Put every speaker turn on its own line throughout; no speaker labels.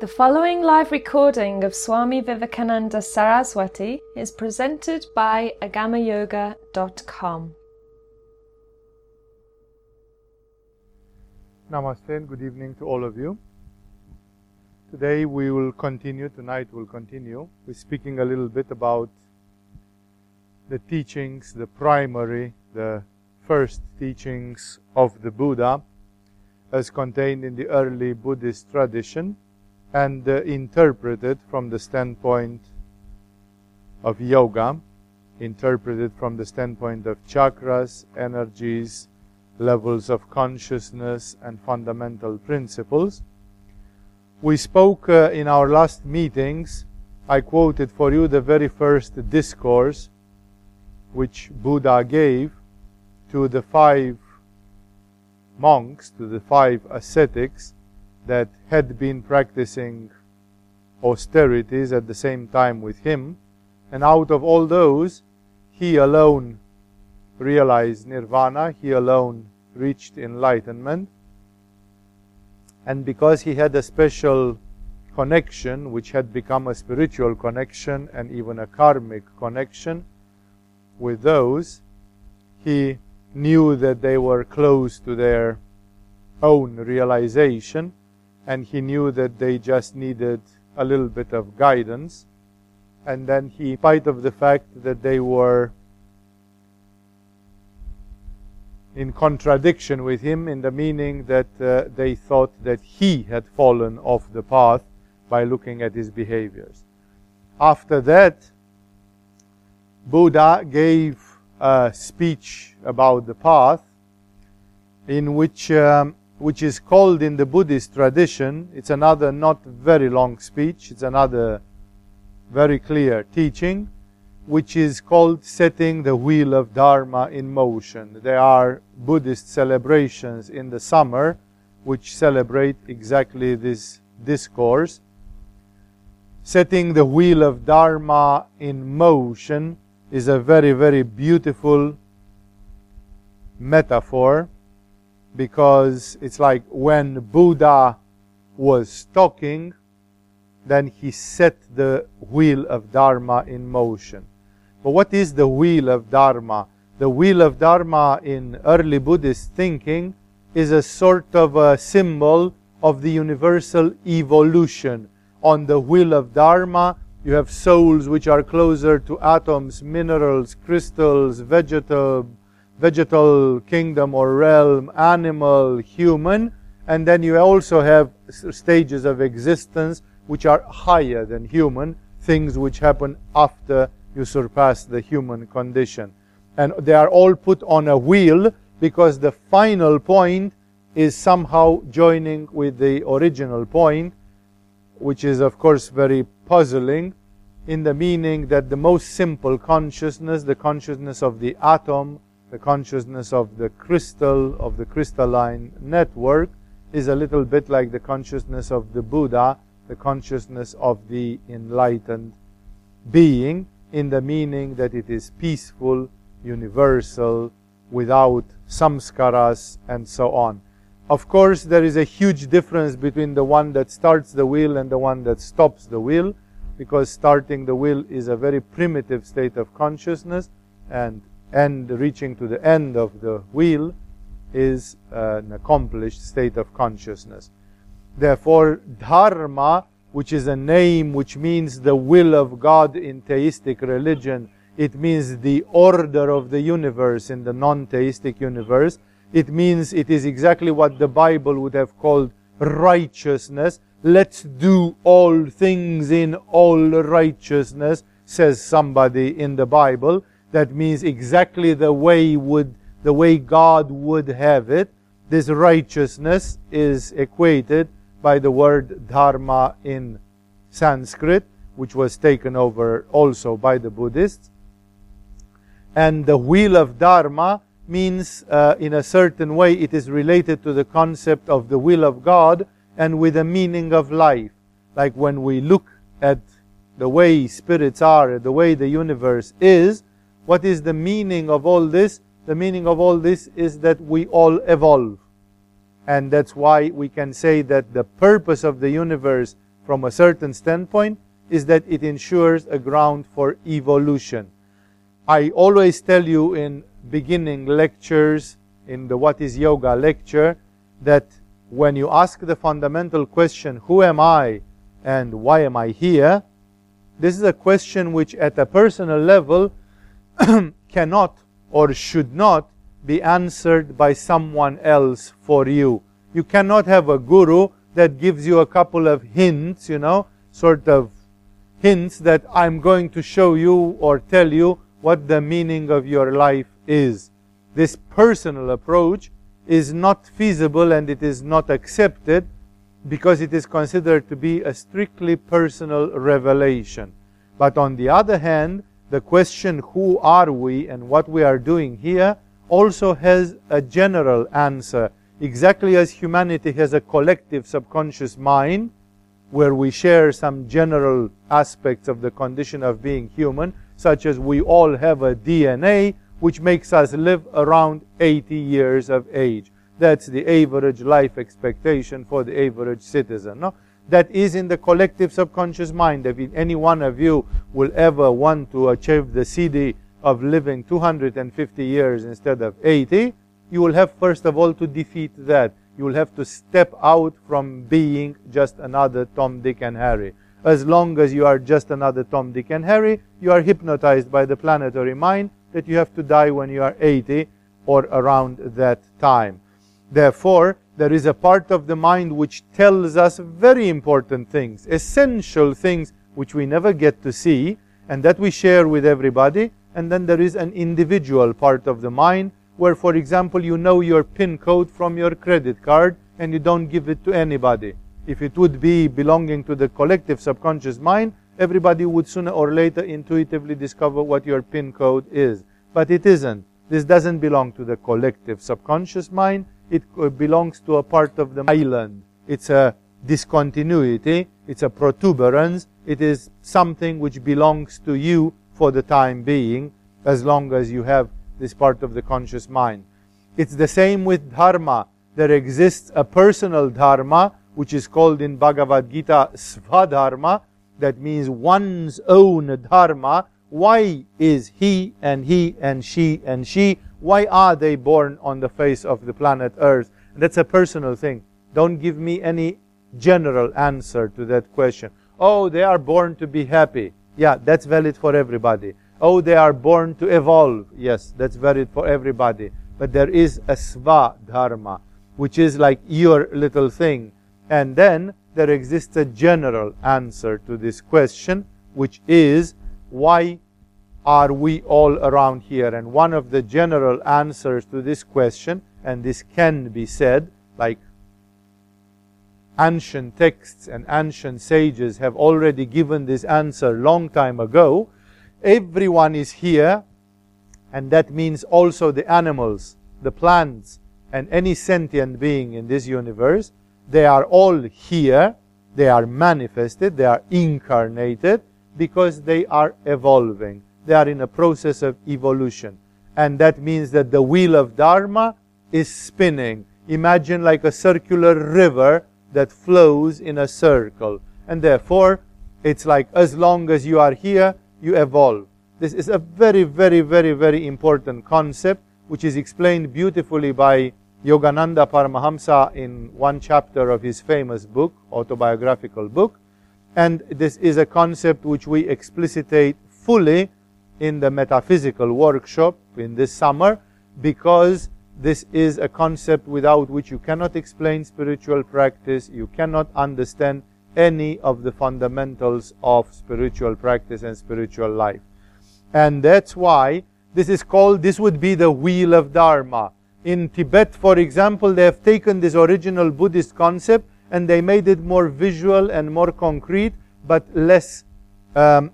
The following live recording of Swami Vivekananda Saraswati is presented by agamayoga.com.
Namaste and good evening to all of you. Today we will continue, tonight we'll continue We're speaking a little bit about the teachings, the primary, the first teachings of the Buddha as contained in the early Buddhist tradition and interpreted from the standpoint of yoga, interpreted from the standpoint of chakras, energies, levels of consciousness, and fundamental principles. We spoke uh, in our last meetings, I quoted for you the very first discourse which Buddha gave to the five monks, to the five ascetics that had been practicing austerities at the same time with him. And out of all those, he alone realized nirvana, he alone reached enlightenment. And because he had a special connection, which had become a spiritual connection and even a karmic connection with those, he knew that they were close to their own realization and he knew that they just needed a little bit of guidance. And then he, in spite of the fact that they were in contradiction with him, in the meaning that uh, they thought that he had fallen off the path by looking at his behaviors. After that, Buddha gave a speech about the path in which um, which is called in the Buddhist tradition, it's another not very long speech, it's another very clear teaching, which is called setting the wheel of Dharma in motion. There are Buddhist celebrations in the summer which celebrate exactly this discourse. Setting the wheel of Dharma in motion is a very, very beautiful metaphor because it's like when Buddha was talking, then he set the wheel of Dharma in motion. But what is the wheel of Dharma? The wheel of Dharma in early Buddhist thinking is a sort of a symbol of the universal evolution. On the wheel of Dharma, you have souls which are closer to atoms, minerals, crystals, vegetal, vegetal kingdom or realm, animal, human, and then you also have stages of existence which are higher than human, things which happen after you surpass the human condition. And they are all put on a wheel because the final point is somehow joining with the original point, which is, of course, very puzzling in the meaning that the most simple consciousness, the consciousness of the atom, the consciousness of the crystal, of the crystalline network, is a little bit like the consciousness of the Buddha, the consciousness of the enlightened being, in the meaning that it is peaceful, universal, without samskaras, and so on. Of course, there is a huge difference between the one that starts the wheel and the one that stops the wheel, because starting the wheel is a very primitive state of consciousness, and end reaching to the end of the wheel is an accomplished state of consciousness. Therefore, dharma, which is a name which means the will of God in theistic religion, it means the order of the universe in the non theistic universe. It means it is exactly what the Bible would have called righteousness. Let's do all things in all righteousness, says somebody in the Bible that means exactly the way would the way God would have it. This righteousness is equated by the word dharma in Sanskrit, which was taken over also by the Buddhists. And the wheel of dharma means, uh, in a certain way, it is related to the concept of the will of God and with the meaning of life. Like when we look at the way spirits are, the way the universe is, what is the meaning of all this? The meaning of all this is that we all evolve. And that's why we can say that the purpose of the universe from a certain standpoint is that it ensures a ground for evolution. I always tell you in beginning lectures, in the What is Yoga lecture, that when you ask the fundamental question, Who am I and why am I here? This is a question which, at a personal level, cannot or should not be answered by someone else for you. You cannot have a guru that gives you a couple of hints, you know, sort of hints that I'm going to show you or tell you what the meaning of your life is. This personal approach is not feasible and it is not accepted because it is considered to be a strictly personal revelation. But on the other hand, the question, who are we and what we are doing here, also has a general answer. Exactly as humanity has a collective subconscious mind, where we share some general aspects of the condition of being human, such as we all have a DNA which makes us live around 80 years of age. That's the average life expectation for the average citizen. No? That is in the collective subconscious mind. If any one of you will ever want to achieve the siddhi of living 250 years instead of 80, you will have first of all to defeat that. You will have to step out from being just another Tom, Dick, and Harry. As long as you are just another Tom, Dick, and Harry, you are hypnotized by the planetary mind that you have to die when you are 80 or around that time. Therefore, there is a part of the mind which tells us very important things, essential things which we never get to see, and that we share with everybody. And then there is an individual part of the mind where, for example, you know your PIN code from your credit card and you don't give it to anybody. If it would be belonging to the collective subconscious mind, everybody would sooner or later intuitively discover what your PIN code is. But it isn't. This doesn't belong to the collective subconscious mind. It belongs to a part of the island. It's a discontinuity. It's a protuberance. It is something which belongs to you for the time being, as long as you have this part of the conscious mind. It's the same with dharma. There exists a personal dharma, which is called in Bhagavad Gita Svadharma, that means one's own dharma. Why is he and he and she and she? Why are they born on the face of the planet Earth? That's a personal thing. Don't give me any general answer to that question. Oh, they are born to be happy. Yeah, that's valid for everybody. Oh, they are born to evolve. Yes, that's valid for everybody. But there is a sva dharma, which is like your little thing. And then there exists a general answer to this question, which is why are we all around here? And one of the general answers to this question, and this can be said, like ancient texts and ancient sages have already given this answer long time ago. Everyone is here, and that means also the animals, the plants, and any sentient being in this universe they are all here, they are manifested, they are incarnated because they are evolving. They are in a process of evolution. And that means that the wheel of Dharma is spinning. Imagine like a circular river that flows in a circle. And therefore, it's like as long as you are here, you evolve. This is a very, very, very, very important concept which is explained beautifully by Yogananda Paramahamsa in one chapter of his famous book, autobiographical book. And this is a concept which we explicitate fully in the metaphysical workshop in this summer because this is a concept without which you cannot explain spiritual practice, you cannot understand any of the fundamentals of spiritual practice and spiritual life. And that's why this is called, this would be the wheel of Dharma in Tibet, for example, they have taken this original Buddhist concept and they made it more visual and more concrete, but less um,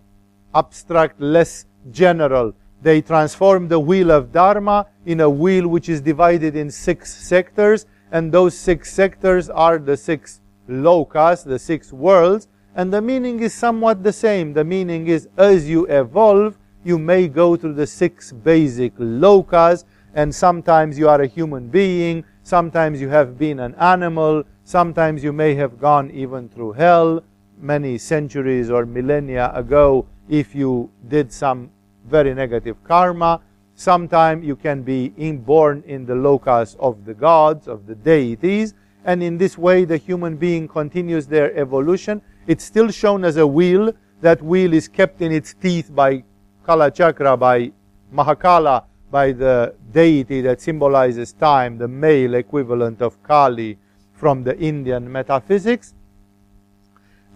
abstract, less general. They transform the wheel of Dharma in a wheel which is divided in six sectors, and those six sectors are the six lokas, the six worlds, and the meaning is somewhat the same. The meaning is as you evolve, you may go through the six basic lokas, and sometimes you are a human being, sometimes you have been an animal, sometimes you may have gone even through hell, many centuries or millennia ago if you did some very negative karma. Sometimes you can be inborn in the lokas of the gods, of the deities, and in this way the human being continues their evolution. It's still shown as a wheel. That wheel is kept in its teeth by Kala Chakra, by Mahakala, by the deity that symbolizes time, the male equivalent of Kali from the Indian metaphysics.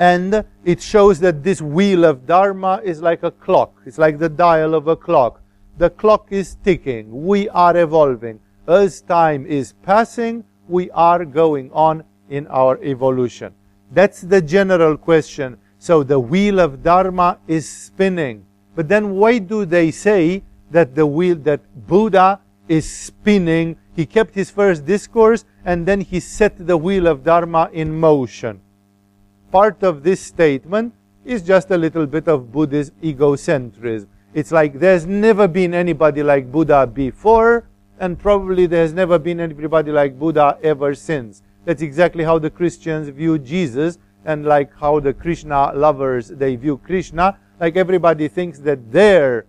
And it shows that this wheel of Dharma is like a clock. It's like the dial of a clock. The clock is ticking. We are evolving. As time is passing, we are going on in our evolution. That's the general question. So the wheel of Dharma is spinning. But then why do they say that the wheel, that Buddha is spinning? He kept his first discourse and then he set the wheel of Dharma in motion. Part of this statement is just a little bit of Buddhist egocentrism. It's like there's never been anybody like Buddha before, and probably there's never been anybody like Buddha ever since. That's exactly how the Christians view Jesus, and like how the Krishna lovers they view Krishna. Like everybody thinks that their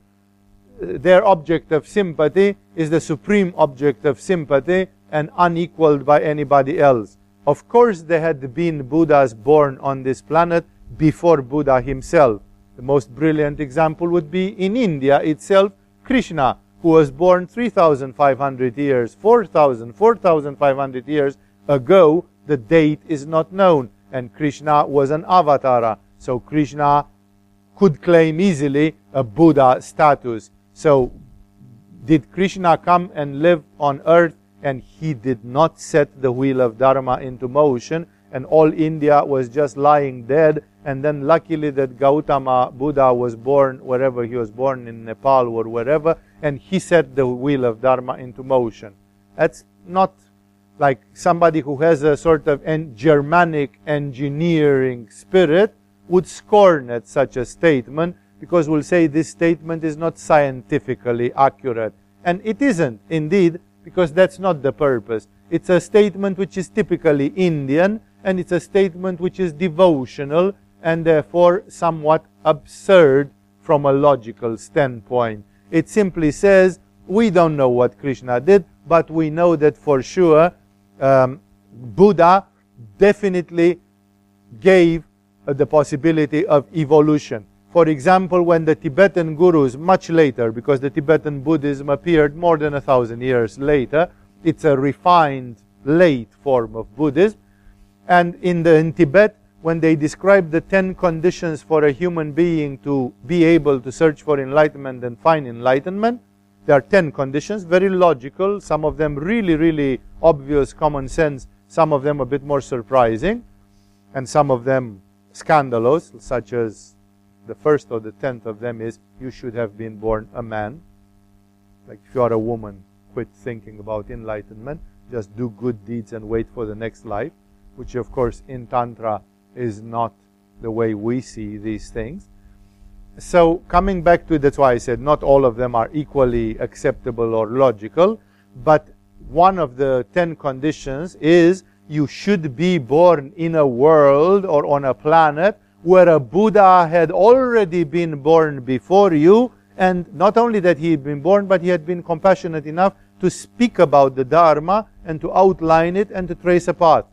their object of sympathy is the supreme object of sympathy and unequaled by anybody else. Of course, there had been Buddhas born on this planet before Buddha himself. The most brilliant example would be in India itself, Krishna, who was born 3,500 years, 4,000, 4,500 years ago. The date is not known. And Krishna was an avatara. So Krishna could claim easily a Buddha status. So did Krishna come and live on earth and he did not set the wheel of Dharma into motion, and all India was just lying dead. And then, luckily, that Gautama Buddha was born wherever he was born in Nepal or wherever, and he set the wheel of Dharma into motion. That's not like somebody who has a sort of en- Germanic engineering spirit would scorn at such a statement because we'll say this statement is not scientifically accurate. And it isn't, indeed, because that's not the purpose. It's a statement which is typically Indian, and it's a statement which is devotional and therefore somewhat absurd from a logical standpoint. It simply says, we don't know what Krishna did, but we know that for sure um, Buddha definitely gave uh, the possibility of evolution. For example, when the Tibetan gurus, much later, because the Tibetan Buddhism appeared more than a thousand years later, it's a refined, late form of Buddhism. And in, the, in Tibet, when they describe the ten conditions for a human being to be able to search for enlightenment and find enlightenment, there are ten conditions, very logical, some of them really, really obvious common sense, some of them a bit more surprising, and some of them scandalous, such as the first or the tenth of them is you should have been born a man. Like if you are a woman, quit thinking about enlightenment. Just do good deeds and wait for the next life, which of course in Tantra is not the way we see these things. So coming back to it, that's why I said not all of them are equally acceptable or logical, but one of the ten conditions is you should be born in a world or on a planet where a Buddha had already been born before you, and not only that he had been born, but he had been compassionate enough to speak about the Dharma and to outline it and to trace a path.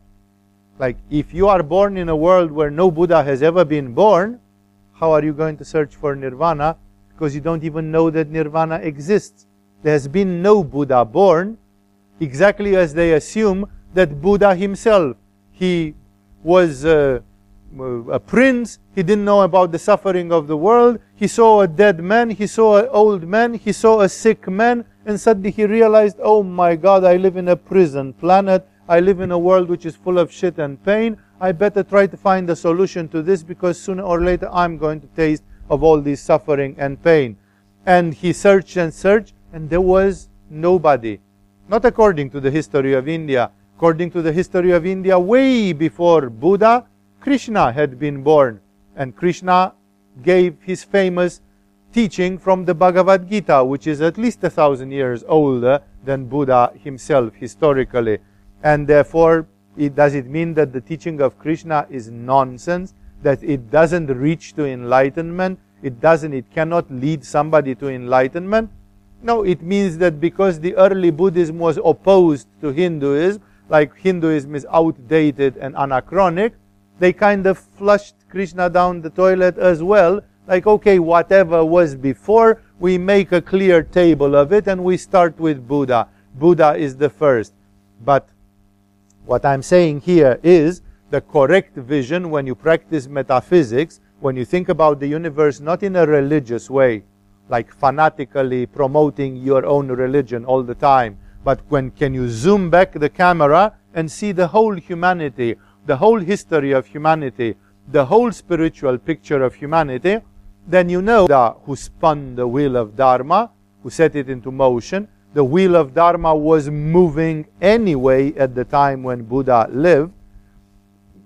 Like, if you are born in a world where no Buddha has ever been born, how are you going to search for Nirvana? Because you don't even know that Nirvana exists. There has been no Buddha born, exactly as they assume that Buddha himself, he was uh, a prince. He didn't know about the suffering of the world. He saw a dead man. He saw an old man. He saw a sick man. And suddenly he realized, oh my God, I live in a prison planet. I live in a world which is full of shit and pain. I better try to find a solution to this because sooner or later I'm going to taste of all this suffering and pain. And he searched and searched, and there was nobody. Not according to the history of India. According to the history of India, way before Buddha, Krishna had been born. And Krishna gave his famous teaching from the Bhagavad Gita, which is at least a thousand years older than Buddha himself historically. And therefore, it, does it mean that the teaching of Krishna is nonsense? that it doesn't reach to enlightenment. It doesn't, it cannot lead somebody to enlightenment. No, it means that because the early Buddhism was opposed to Hinduism, like Hinduism is outdated and anachronic, they kind of flushed Krishna down the toilet as well. Like, okay, whatever was before, we make a clear table of it and we start with Buddha. Buddha is the first. But what I'm saying here is the correct vision when you practice metaphysics, when you think about the universe not in a religious way, like fanatically promoting your own religion all the time, but when can you zoom back the camera and see the whole humanity, the whole history of humanity, the whole spiritual picture of humanity, then you know that who spun the wheel of Dharma, who set it into motion. The wheel of Dharma was moving anyway at the time when Buddha lived.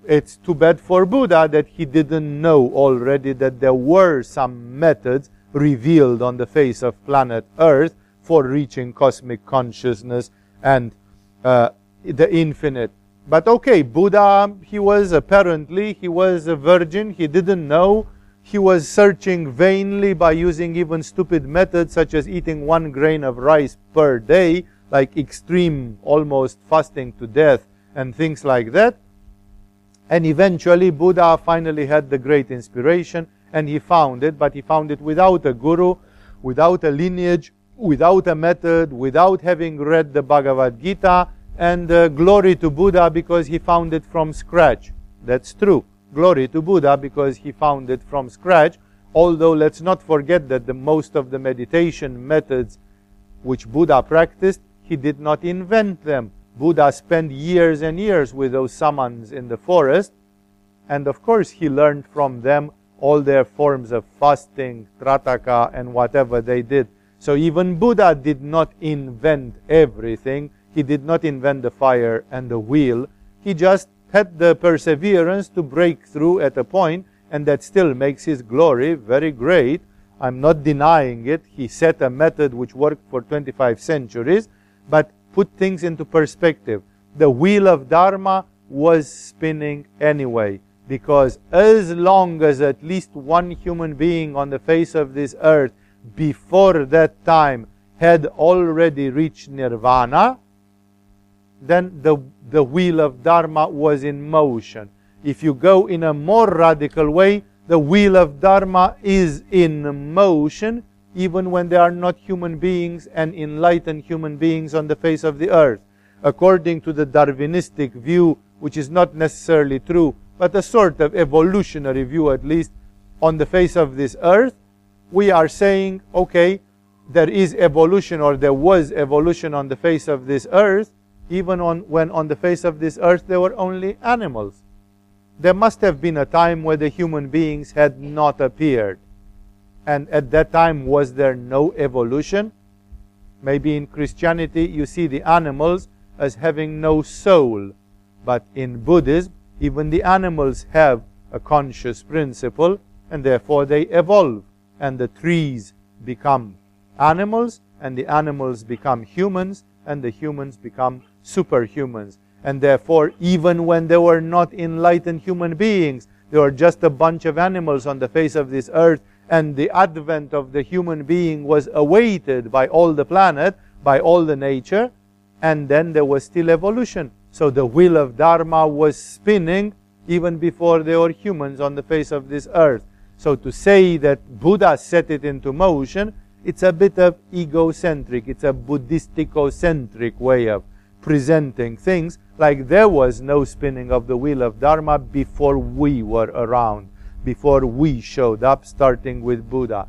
It's too bad for Buddha that he didn't know already that there were some methods revealed on the face of planet Earth for reaching cosmic consciousness and uh, the infinite. But okay, Buddha, he was apparently, he was a virgin, he didn't know. He was searching vainly by using even stupid methods such as eating one grain of rice per day, like extreme, almost fasting to death and things like that. And eventually Buddha finally had the great inspiration and he found it, but he found it without a guru, without a lineage, without a method, without having read the Bhagavad Gita, and uh, glory to Buddha because he found it from scratch. That's true. Glory to Buddha because he found it from scratch. Although let's not forget that the most of the meditation methods which Buddha practiced, he did not invent them. Buddha spent years and years with those samans in the forest, and of course he learned from them all their forms of fasting, trataka, and whatever they did. So even Buddha did not invent everything. He did not invent the fire and the wheel. He just had the perseverance to break through at a point, and that still makes his glory very great. I'm not denying it. He set a method which worked for 25 centuries, but put things into perspective. The wheel of Dharma was spinning anyway because as long as at least one human being on the face of this earth before that time had already reached nirvana, then the, the wheel of Dharma was in motion. If you go in a more radical way, the wheel of Dharma is in motion even when there are not human beings and enlightened human beings on the face of the earth. According to the Darwinistic view, which is not necessarily true, but a sort of evolutionary view at least on the face of this earth, we are saying, okay, there is evolution or there was evolution on the face of this earth, even on, when on the face of this earth there were only animals. There must have been a time where the human beings had not appeared. And at that time, was there no evolution? Maybe in Christianity you see the animals as having no soul. But in Buddhism, even the animals have a conscious principle and therefore they evolve and the trees become animals and the animals become humans and the humans become superhumans. And therefore even when they were not enlightened human beings they were just a bunch of animals on the face of this earth. And the advent of the human being was awaited by all the planet by all the nature. And then there was still evolution. So the wheel of Dharma was spinning even before there were humans on the face of this earth. So to say that Buddha set it into motion, it's a bit of egocentric, it's a Buddhistico-centric way of presenting things, like there was no spinning of the wheel of Dharma before we were around, before we showed up, starting with Buddha.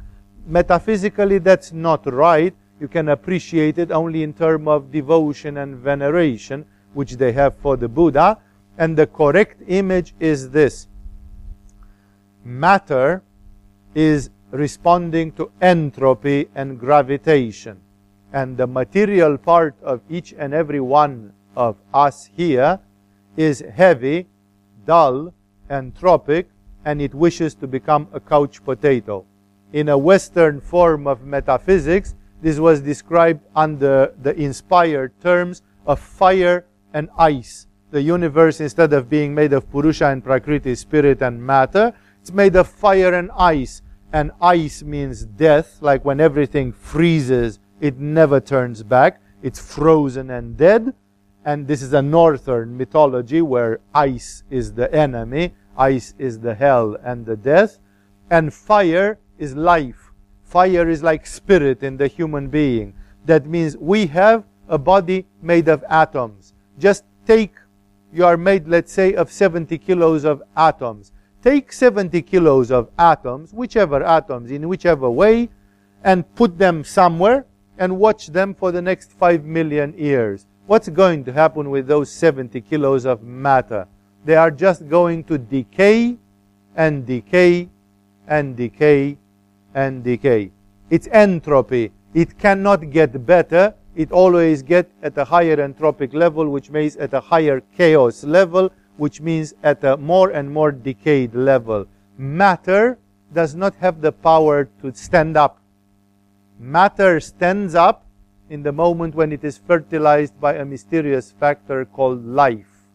Metaphysically, that's not right. You can appreciate it only in terms of devotion and veneration, which they have for the Buddha. And the correct image is this matter is responding to entropy and gravitation. And the material part of each and every one of us here is heavy, dull, entropic, and it wishes to become a couch potato. In a Western form of metaphysics, this was described under the inspired terms of fire and ice. the universe, instead of being made of Purusha and Prakriti, spirit and matter, it's made of fire and ice. And ice means death, like when everything freezes, it never turns back. It's frozen and dead. And this is a northern mythology where ice is the enemy, ice is the hell and the death. And fire is life. Fire is like spirit in the human being. That means we have a body made of atoms. Just take, you are made, let's say, of 70 kilos of atoms. Take 70 kilos of atoms, whichever atoms, in whichever way, and put them somewhere and watch them for the next 5 million years. What's going to happen with those 70 kilos of matter? They are just going to decay and decay and decay and decay. It's entropy. It cannot get better. It always gets at a higher entropic level, which means at a higher chaos level, which means at a more and more decayed level. Matter does not have the power to stand up. Matter stands up in the moment when it is fertilized by a mysterious factor called life.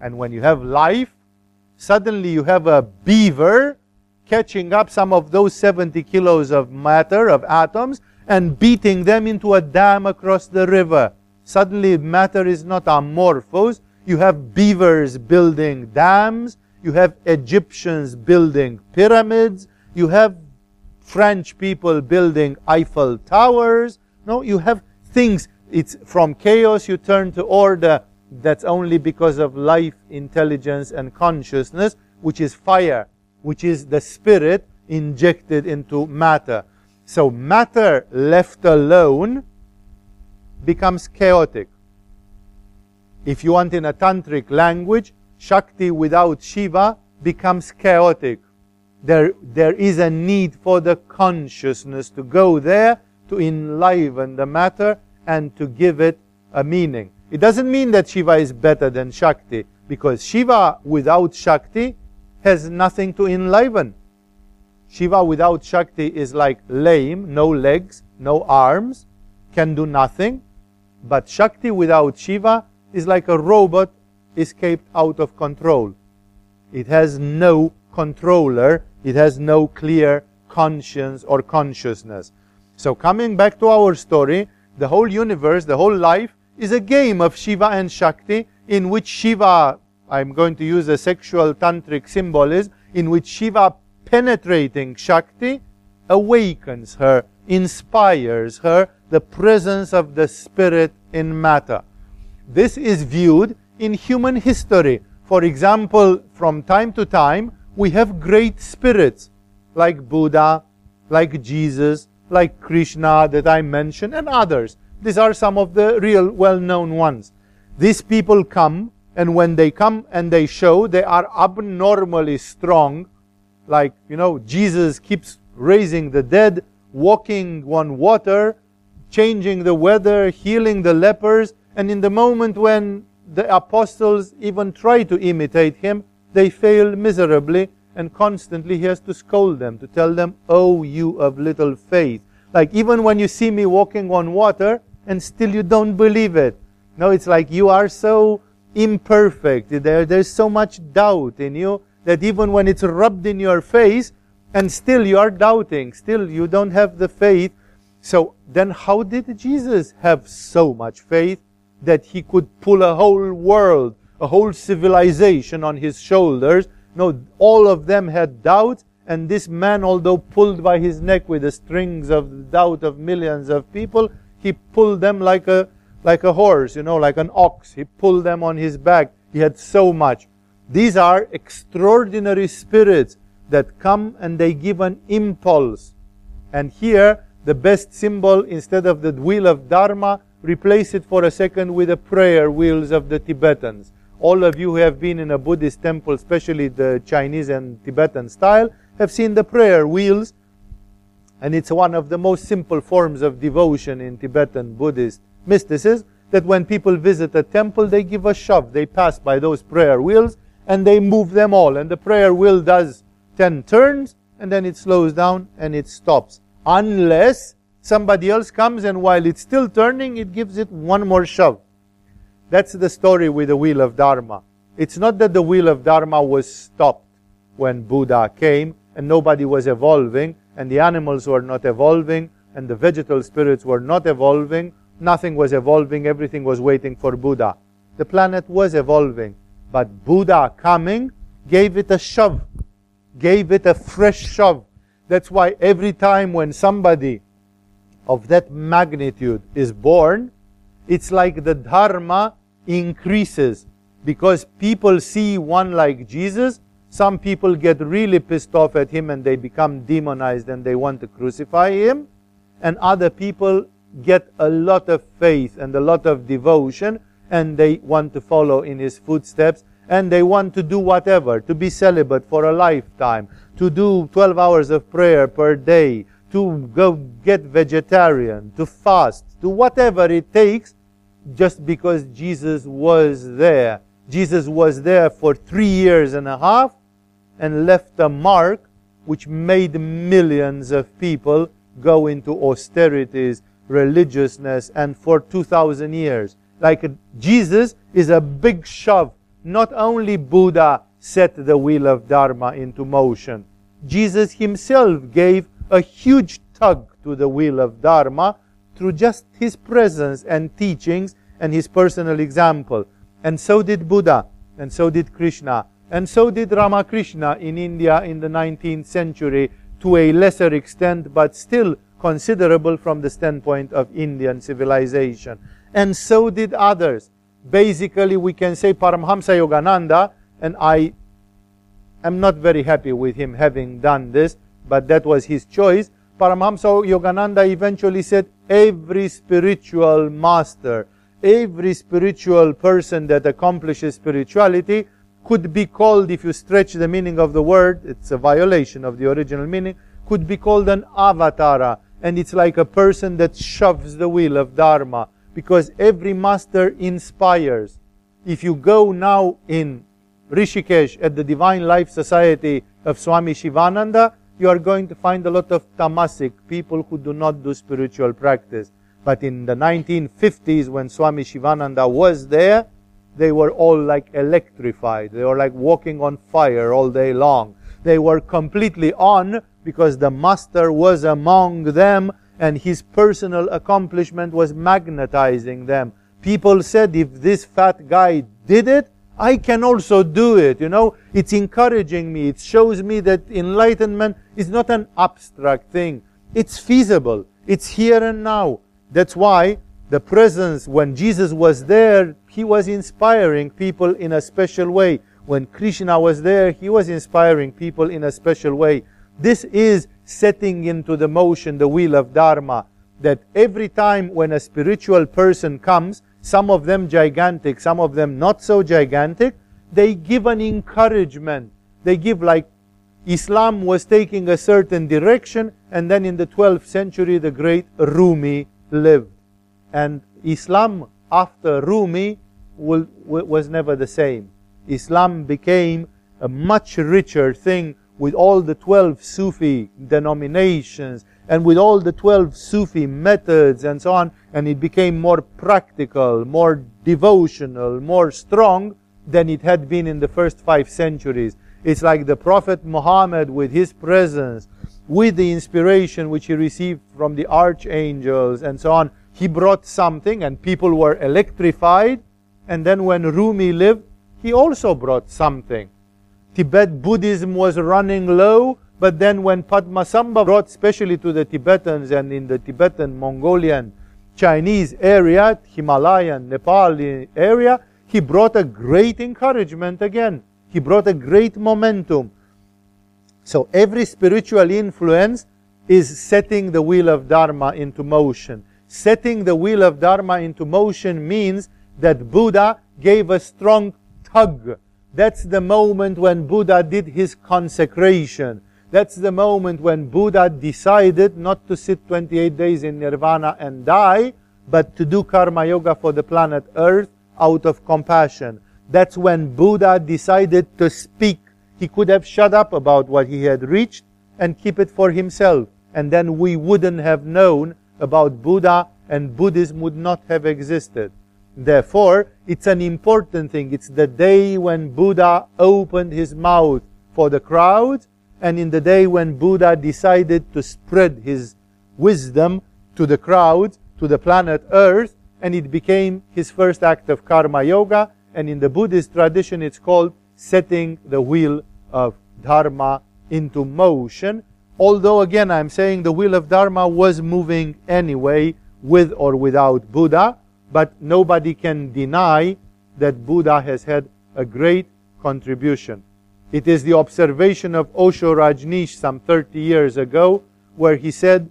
And when you have life, suddenly you have a beaver catching up some of those 70 kilos of matter, of atoms, and beating them into a dam across the river. Suddenly matter is not amorphous. You have beavers building dams. You have Egyptians building pyramids. You have French people building Eiffel Towers. No, you have things. It's from chaos you turn to order. That's only because of life, intelligence, and consciousness, which is fire, which is the spirit injected into matter. So matter left alone becomes chaotic. If you want in a tantric language, Shakti without Shiva becomes chaotic. There, there is a need for the consciousness to go there to enliven the matter and to give it a meaning. It doesn't mean that Shiva is better than Shakti, because Shiva without Shakti has nothing to enliven. Shiva without Shakti is like lame, no legs, no arms, can do nothing. But Shakti without Shiva is like a robot escaped out of control. It has no controller, it has no clear conscience or consciousness. So coming back to our story, the whole universe, the whole life is a game of Shiva and Shakti in which Shiva, I'm going to use a sexual tantric symbolism, in which Shiva penetrating Shakti awakens her, inspires her the presence of the Spirit in matter. This is viewed in human history. For example, from time to time, we have great spirits like Buddha, like Jesus, like Krishna that I mentioned, and others. These are some of the real well known ones. These people come, and when they come and they show, they are abnormally strong like, you know, Jesus keeps raising the dead, walking on water, changing the weather, healing the lepers, and in the moment when the apostles even try to imitate him, they fail miserably, and constantly he has to scold them, to tell them, Oh, you of little faith. Like, even when you see me walking on water, and still you don't believe it. No, it's like you are so imperfect. There, there's so much doubt in you that even when it's rubbed in your face and still you are doubting, still you don't have the faith. So then how did Jesus have so much faith that he could pull a whole world, a whole civilization on his shoulders? No, all of them had doubt and this man, although pulled by his neck with the strings of doubt of millions of people, he pulled them like a, like a horse, you know, like an ox. He pulled them on his back. He had so much. These are extraordinary spirits that come and they give an impulse. And here, the best symbol, instead of the wheel of Dharma, replace it for a second with the prayer wheels of the Tibetans. All of you who have been in a Buddhist temple, especially the Chinese and Tibetan style, have seen the prayer wheels. And it's one of the most simple forms of devotion in Tibetan Buddhist mysticism that when people visit a temple, they give a shove. They pass by those prayer wheels and they move them all. And the prayer wheel does 10 turns and then it slows down and it stops. Unless somebody else comes and while it's still turning, it gives it one more shove. That's the story with the wheel of Dharma. It's not that the wheel of Dharma was stopped when Buddha came and nobody was evolving and the animals were not evolving and the vegetal spirits were not evolving. Nothing was evolving. Everything was waiting for Buddha. The planet was evolving. But Buddha coming gave it a shove, gave it a fresh shove. That's why every time when somebody of that magnitude is born, it's like the Dharma increases because people see one like Jesus. Some people get really pissed off at him and they become demonized and they want to crucify him. And other people get a lot of faith and a lot of devotion and they want to follow in his footsteps and they want to do whatever, to be celibate for a lifetime, to do 12 hours of prayer per day, to go get vegetarian, to fast, to whatever it takes, just because Jesus was there. Jesus was there for three years and a half and left a mark which made millions of people go into austerities, religiousness, and for 2,000 years. Like Jesus is a big shove not only Buddha set the wheel of Dharma into motion, Jesus himself gave a huge tug to the wheel of Dharma through just his presence and teachings and his personal example. And so did Buddha, and so did Krishna, and so did Ramakrishna in India in the 19th century to a lesser extent, but still considerable from the standpoint of Indian civilization. And so did others basically we can say Paramhamsa Yogananda, and I am not very happy with him having done this, but that was his choice. Paramhamsa Yogananda eventually said every spiritual master, every spiritual person that accomplishes spirituality could be called, if you stretch the meaning of the word, it's a violation of the original meaning, could be called an avatara. And it's like a person that shoves the wheel of Dharma because every master inspires. If you go now in Rishikesh at the Divine Life Society of Swami Shivananda, you are going to find a lot of tamasic people who do not do spiritual practice. But in the 1950s, when Swami Shivananda was there, they were all like electrified. They were like walking on fire all day long. They were completely on because the master was among them and his personal accomplishment was magnetizing them. People said, if this fat guy did it, I can also do it. You know, it's encouraging me. It shows me that enlightenment is not an abstract thing. It's feasible. It's here and now. That's why the presence, when Jesus was there, he was inspiring people in a special way. When Krishna was there, he was inspiring people in a special way. This is setting into the motion the wheel of Dharma. That every time when a spiritual person comes, some of them gigantic, some of them not so gigantic, they give an encouragement. They give like Islam was taking a certain direction, and then in the 12th century, the great Rumi lived. And Islam after Rumi will, was never the same. Islam became a much richer thing with all the 12 Sufi denominations and with all the 12 Sufi methods and so on, and it became more practical, more devotional, more strong than it had been in the first five centuries. It's like the Prophet Muhammad with his presence, with the inspiration which he received from the archangels and so on. He brought something and people were electrified. And then when Rumi lived, he also brought something. Tibet Buddhism was running low, but then when Padmasambhava brought especially to the Tibetans and in the Tibetan, Mongolian, Chinese area, Himalayan, Nepali area, he brought a great encouragement again. He brought a great momentum. So every spiritual influence is setting the wheel of Dharma into motion. Setting the wheel of Dharma into motion means that Buddha gave a strong tug that's the moment when Buddha did his consecration. That's the moment when Buddha decided not to sit 28 days in nirvana and die, but to do karma yoga for the planet Earth out of compassion. That's when Buddha decided to speak. He could have shut up about what he had reached and keep it for himself. And then we wouldn't have known about Buddha and Buddhism would not have existed. Therefore, it's an important thing. It's the day when Buddha opened his mouth for the crowd, and in the day when Buddha decided to spread his wisdom to the crowd, to the planet Earth, and it became his first act of karma yoga, and in the Buddhist tradition it's called setting the wheel of Dharma into motion. Although again I'm saying the wheel of Dharma was moving anyway with or without Buddha, but nobody can deny that Buddha has had a great contribution. It is the observation of Osho Rajneesh some 30 years ago, where he said,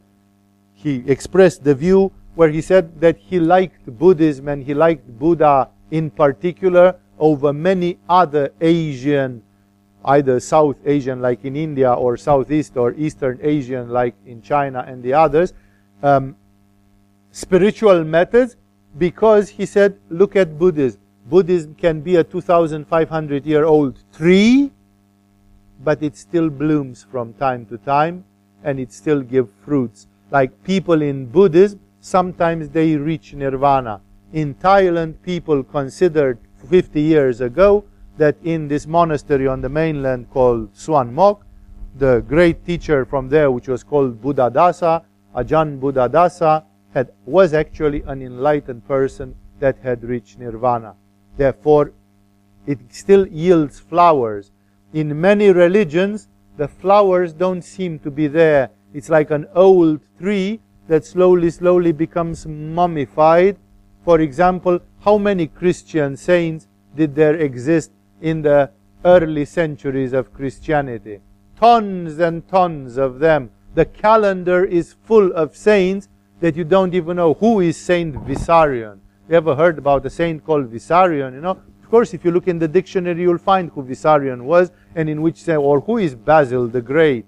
he expressed the view where he said that he liked Buddhism and he liked Buddha in particular over many other Asian, either South Asian like in India or Southeast or Eastern Asian like in China and the others, um, spiritual methods because he said, look at Buddhism. Buddhism can be a 2,500 year old tree, but it still blooms from time to time and it still gives fruits. Like people in Buddhism, sometimes they reach nirvana. In Thailand, people considered 50 years ago that in this monastery on the mainland called Suan Mok, the great teacher from there, which was called Buddhadasa, Ajahn Buddhadasa, had, was actually an enlightened person that had reached nirvana. Therefore, it still yields flowers. In many religions, the flowers don't seem to be there. It's like an old tree that slowly, slowly becomes mummified. For example, how many Christian saints did there exist in the early centuries of Christianity? Tons and tons of them. The calendar is full of saints that you don't even know who is Saint Vissarion. You ever heard about a saint called Vissarion? You know, course, if you look in the dictionary, you'll find who Vissarion was and in which or who is Basil the Great.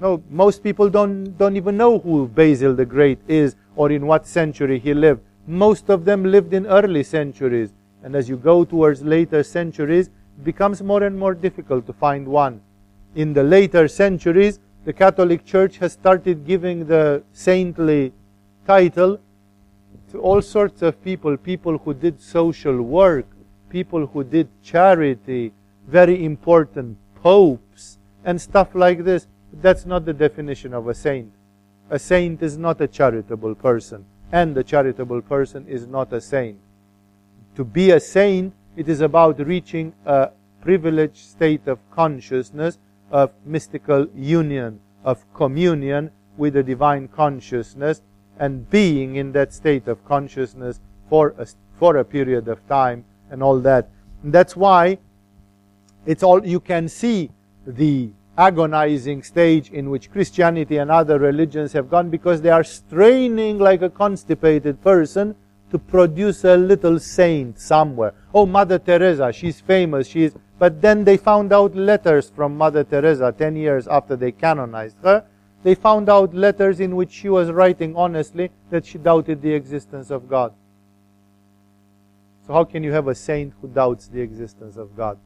No, most people don't don't even know who Basil the Great is or in what century he lived. Most of them lived in early centuries, and as you go towards later centuries, it becomes more and more difficult to find one. In the later centuries, the Catholic Church has started giving the saintly title to all sorts of people people who did social work, people who did charity, very important popes, and stuff like this. That's not the definition of a saint. A saint is not a charitable person, and a charitable person is not a saint. To be a saint, it is about reaching a privileged state of consciousness, of mystical union, of communion with the divine consciousness, and being in that state of consciousness for a, for a period of time and all that. And that's why it's all you can see the agonizing stage in which Christianity and other religions have gone because they are straining like a constipated person to produce a little saint somewhere. Oh, Mother Teresa, she's famous, she's but then they found out letters from Mother Teresa 10 years after they canonized her they found out letters in which she was writing honestly that she doubted the existence of God. So how can you have a saint who doubts the existence of God?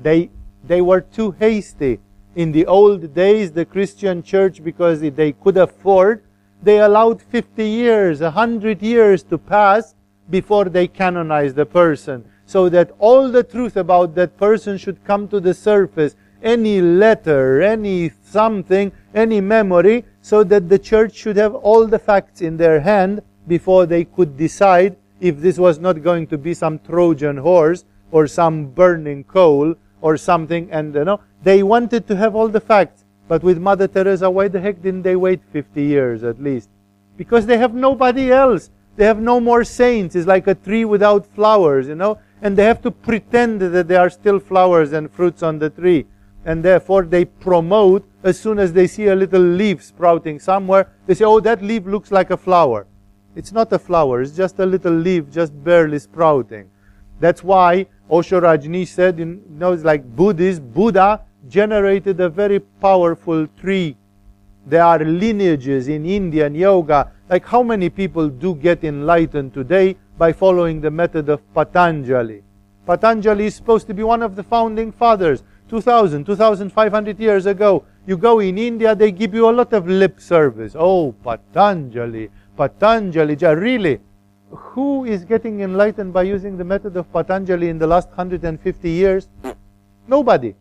They, they were too hasty. In the old days, the Christian church, because they could afford, they allowed 50 years, 100 years to pass before they canonized the person. So that all the truth about that person should come to the surface. Any letter, any something any memory, so that the church should have all the facts in their hand before they could decide if this was not going to be some Trojan horse or some burning coal or something. And you know, they wanted to have all the facts. But with Mother Teresa, why the heck didn't they wait 50 years at least? Because they have nobody else. They have no more saints. It's like a tree without flowers, you know? And they have to pretend that there are still flowers and fruits on the tree and therefore they promote as soon as they see a little leaf sprouting somewhere, they say, oh, that leaf looks like a flower. It's not a flower, it's just a little leaf just barely sprouting. That's why Osho Rajneesh said, you know, it's like Buddhist, Buddha generated a very powerful tree. There are lineages in Indian yoga. Like how many people do get enlightened today by following the method of Patanjali? Patanjali is supposed to be one of the founding fathers. 2000, 2500 years ago. You go in India, they give you a lot of lip service. Oh, Patanjali, Patanjali, really? who is getting enlightened by using the method of Patanjali in the last 150 years? Nobody.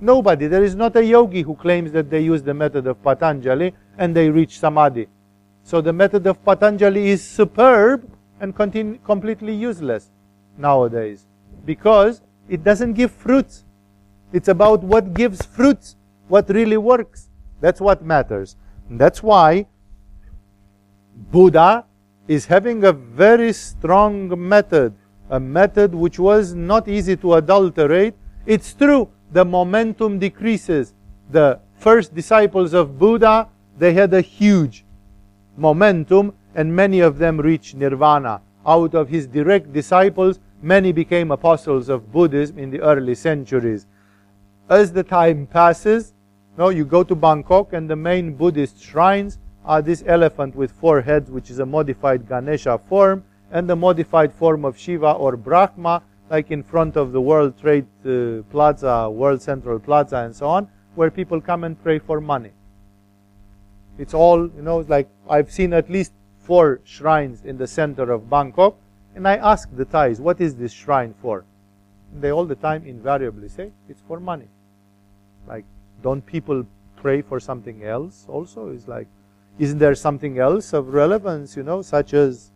Nobody. There is not a yogi who claims that they use the method of Patanjali and they reach samadhi. So the method of Patanjali is superb and completely useless nowadays because it doesn't give fruits. It's about what gives fruits, what really works. That's what matters. And that's why Buddha is having a very strong method, a method which was not easy to adulterate. It's true, the momentum decreases. The first disciples of Buddha, they had a huge momentum, and many of them reached nirvana. Out of his direct disciples, many became apostles of Buddhism in the early centuries. As the time passes, no, you go to Bangkok and the main Buddhist shrines are this elephant with four heads, which is a modified Ganesha form, and the modified form of Shiva or Brahma, like in front of the World Trade uh, Plaza, World Central Plaza, and so on, where people come and pray for money. It's all, you know, like I've seen at least four shrines in the center of Bangkok, and I ask the Thais, what is this shrine for? And they all the time invariably say, it's for money. Like, don't people pray for something else also? It's like, isn't there something else of relevance, you know, such as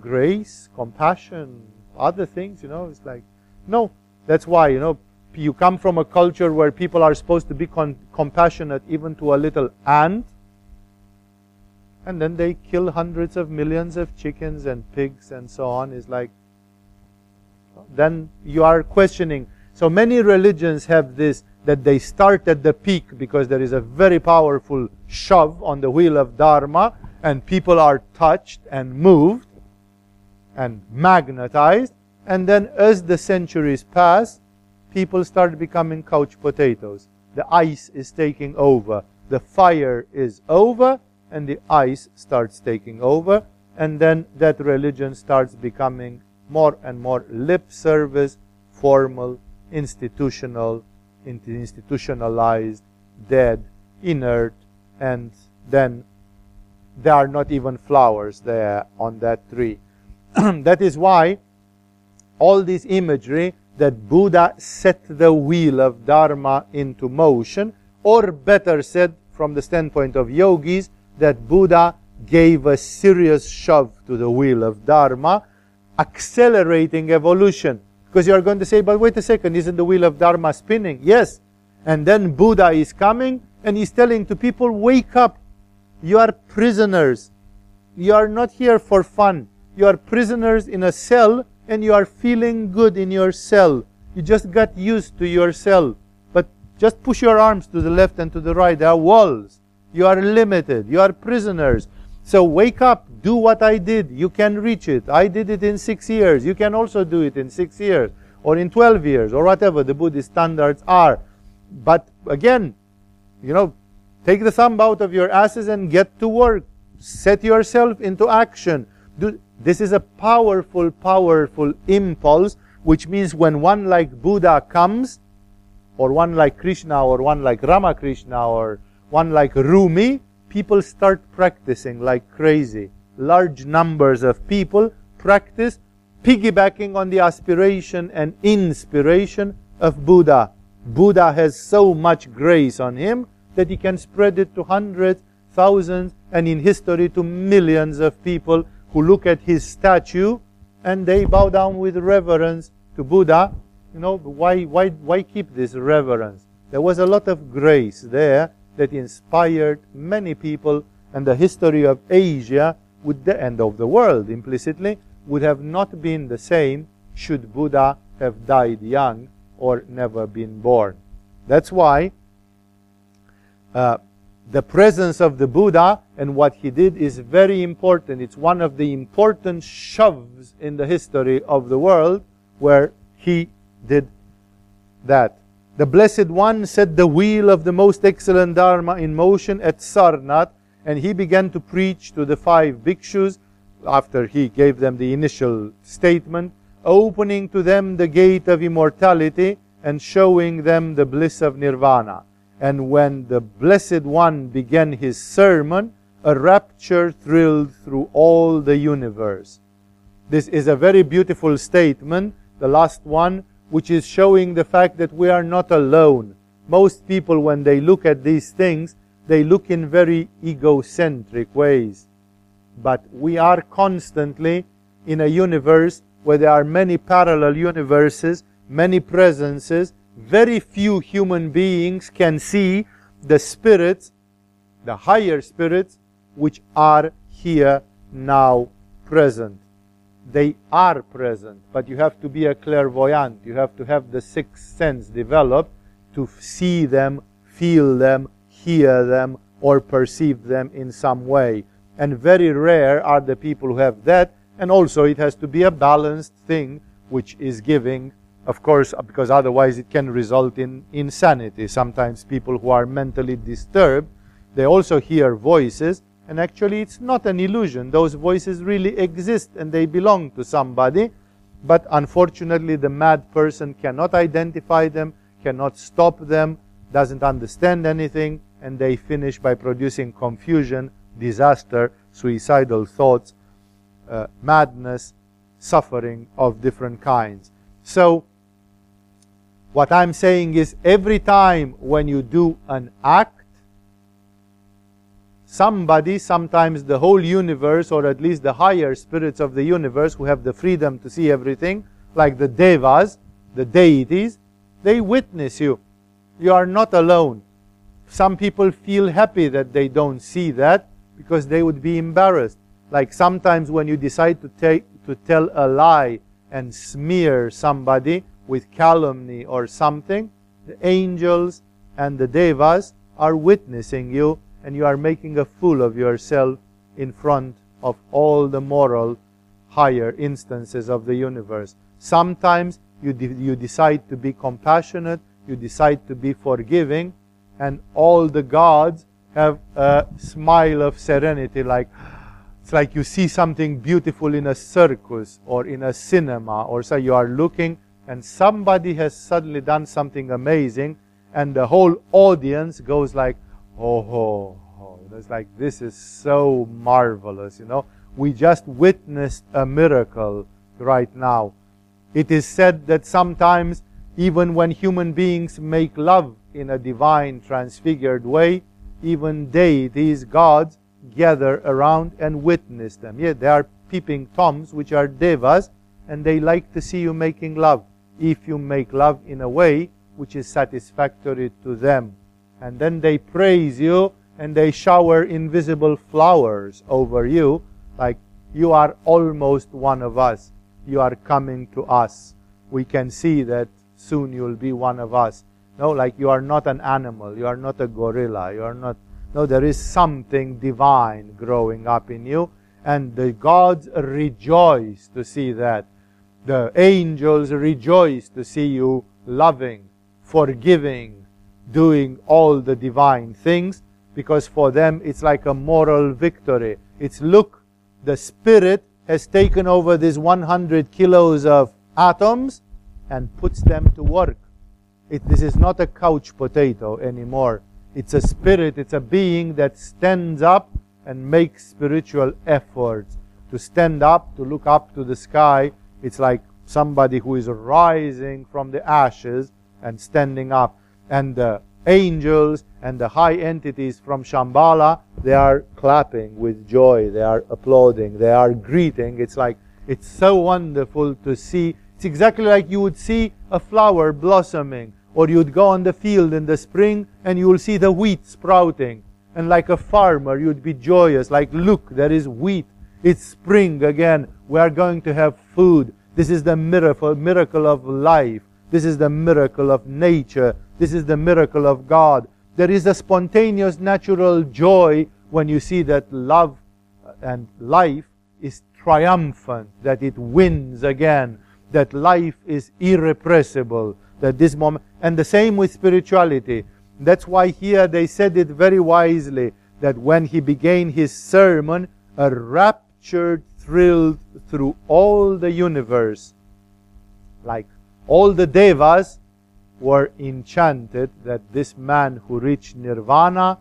grace, compassion, other things, you know? It's like, no. That's why, you know, you come from a culture where people are supposed to be con- compassionate even to a little ant, and then they kill hundreds of millions of chickens and pigs and so on. Is like, then you are questioning. So many religions have this that they start at the peak because there is a very powerful shove on the wheel of Dharma and people are touched and moved and magnetized. And then as the centuries pass, people start becoming couch potatoes. The ice is taking over. The fire is over and the ice starts taking over. And then that religion starts becoming more and more lip service, formal, institutional, institutionalized, dead, inert, and then there are not even flowers there on that tree. that is why all this imagery that Buddha set the wheel of Dharma into motion, or better said, from the standpoint of yogis, that Buddha gave a serious shove to the wheel of Dharma, accelerating evolution. Because you are going to say, but wait a second, isn't the wheel of Dharma spinning? Yes. And then Buddha is coming and he's telling to people, wake up. You are prisoners. You are not here for fun. You are prisoners in a cell and you are feeling good in your cell. You just got used to your cell. But just push your arms to the left and to the right. There are walls. You are limited. You are prisoners. So wake up, do what I did. You can reach it. I did it in six years. You can also do it in six years or in 12 years or whatever the Buddhist standards are. But again, you know, take the thumb out of your asses and get to work. Set yourself into action. Do, this is a powerful, powerful impulse, which means when one like Buddha comes, or one like Krishna, or one like Ramakrishna, or one like Rumi, people start practicing like crazy. Large numbers of people practice piggybacking on the aspiration and inspiration of Buddha. Buddha has so much grace on him that he can spread it to hundreds, thousands, and in history to millions of people who look at his statue and they bow down with reverence to Buddha. You know, why, why, why keep this reverence? There was a lot of grace there that inspired many people, and the history of Asia, with the end of the world implicitly, would have not been the same should Buddha have died young or never been born. That's why uh, the presence of the Buddha and what he did is very important. It's one of the important shoves in the history of the world where he did that. The Blessed One set the wheel of the most excellent Dharma in motion at Sarnath, and he began to preach to the five bhikshus after he gave them the initial statement, opening to them the gate of immortality and showing them the bliss of nirvana. And when the Blessed One began his sermon, a rapture thrilled through all the universe. This is a very beautiful statement, the last one, which is showing the fact that we are not alone. Most people, when they look at these things, they look in very egocentric ways. But we are constantly in a universe where there are many parallel universes, many presences. Very few human beings can see the spirits, the higher spirits, which are here now present. They are present, but you have to be a clairvoyant. You have to have the sixth sense developed to see them, feel them, hear them, or perceive them in some way. And very rare are the people who have that. And also, it has to be a balanced thing, which is giving, of course, uh, because otherwise it can result in insanity. Sometimes people who are mentally disturbed, they also hear voices, and actually it's not an illusion. Those voices really exist and they belong to somebody. But unfortunately, the mad person cannot identify them, cannot stop them, doesn't understand anything, and they finish by producing confusion, disaster, suicidal thoughts, uh, madness, suffering of different kinds. So, what I'm saying is every time when you do an act, somebody, sometimes the whole universe, or at least the higher spirits of the universe who have the freedom to see everything, like the devas, the deities, they witness you. You are not alone. Some people feel happy that they don't see that because they would be embarrassed. Like sometimes when you decide to take to tell a lie and smear somebody with calumny or something, the angels and the devas are witnessing you and you are making a fool of yourself in front of all the moral higher instances of the universe. Sometimes you, de- you decide to be compassionate, you decide to be forgiving, and all the gods have a smile of serenity, like it's like you see something beautiful in a circus or in a cinema, or so you are looking and somebody has suddenly done something amazing, and the whole audience goes like, oh, oh, oh. It's like, this is so marvelous, you know. We just witnessed a miracle right now. It is said that sometimes, even when human beings make love in a divine, transfigured way, even they, these gods, gather around and witness them. Yeah, they are peeping toms, which are devas, and they like to see you making love. If you make love in a way which is satisfactory to them. And then they praise you and they shower invisible flowers over you, like you are almost one of us. You are coming to us. We can see that soon you'll be one of us. No, like you are not an animal, you are not a gorilla, you are not no, there is something divine growing up in you, and the gods rejoice to see that. The angels rejoice to see you loving, forgiving, doing all the divine things, because for them it's like a moral victory. It's look, the Spirit has taken over these 100 kilos of atoms and puts them to work. It, this is not a couch potato anymore. It's a spirit, it's a being that stands up and makes spiritual efforts. To stand up, to look up to the sky, it's like somebody who is rising from the ashes and standing up. And the angels and the high entities from Shambhala, they are clapping with joy, they are applauding, they are greeting. It's like, it's so wonderful to see. It's exactly like you would see a flower blossoming or you'd go on the field in the spring and you will see the wheat sprouting. And like a farmer, you'd be joyous, like, look, there is wheat. It's spring again. We are going to have food. This is the miracle, miracle of life. This is the miracle of nature. This is the miracle of God. There is a spontaneous natural joy when you see that love and life is triumphant, that it wins again, that life is irrepressible, that this moment, and the same with spirituality. That's why here they said it very wisely that when he began his sermon, a rapture thrilled through all the universe. Like all the devas were enchanted that this man who reached nirvana,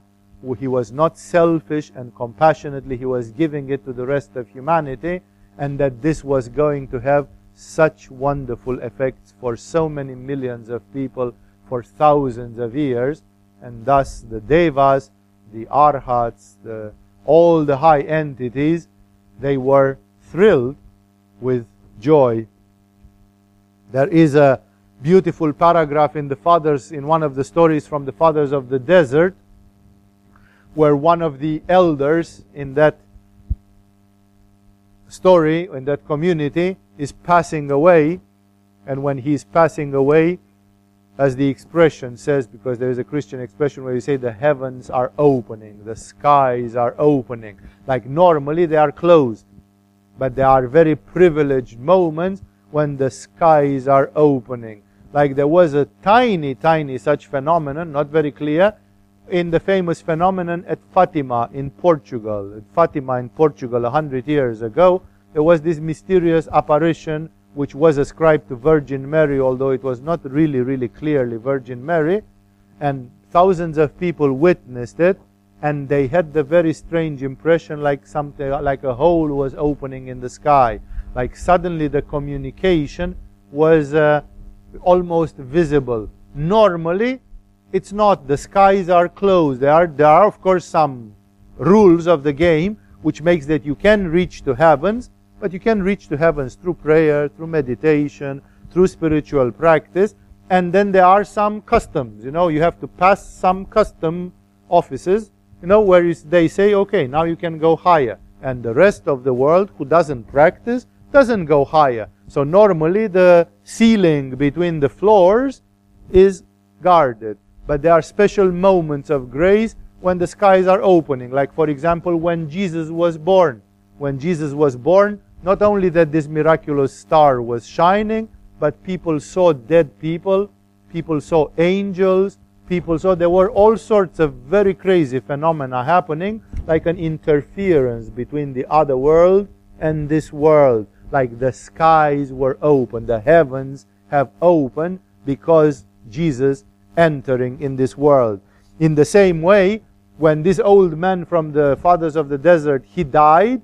he was not selfish and compassionately he was giving it to the rest of humanity, and that this was going to have such wonderful effects for so many millions of people for thousands of years, and thus the devas, the arhats, the, all the high entities, they were thrilled with joy. There is a beautiful paragraph in the fathers, in one of the stories from the fathers of the desert, where one of the elders in that story, in that community, is passing away. And when he is passing away, as the expression says, because there is a Christian expression where you say the heavens are opening, the skies are opening. Like normally they are closed, but there are very privileged moments when the skies are opening. Like there was a tiny, tiny such phenomenon, not very clear, in the famous phenomenon at Fatima in Portugal. At Fatima in Portugal, a hundred years ago, there was this mysterious apparition which was ascribed to Virgin Mary, although it was not really, really clearly Virgin Mary. And thousands of people witnessed it, and they had the very strange impression like something, like a hole was opening in the sky. Like suddenly the communication was uh, almost visible. Normally, it's not. The skies are closed. There are, there are, of course, some rules of the game which makes that you can reach to heavens, but you can reach to heavens through prayer, through meditation, through spiritual practice. And then there are some customs. You know, you have to pass some custom offices, you know, where they say, okay, now you can go higher. And the rest of the world who doesn't practice doesn't go higher. So normally the ceiling between the floors is guarded. But there are special moments of grace when the skies are opening. Like, for example, when Jesus was born. When Jesus was born, not only that this miraculous star was shining, but people saw dead people, people saw angels, people saw there were all sorts of very crazy phenomena happening, like an interference between the other world and this world. Like the skies were open, the heavens have opened because Jesus entering in this world. In the same way, when this old man from the fathers of the desert, he died,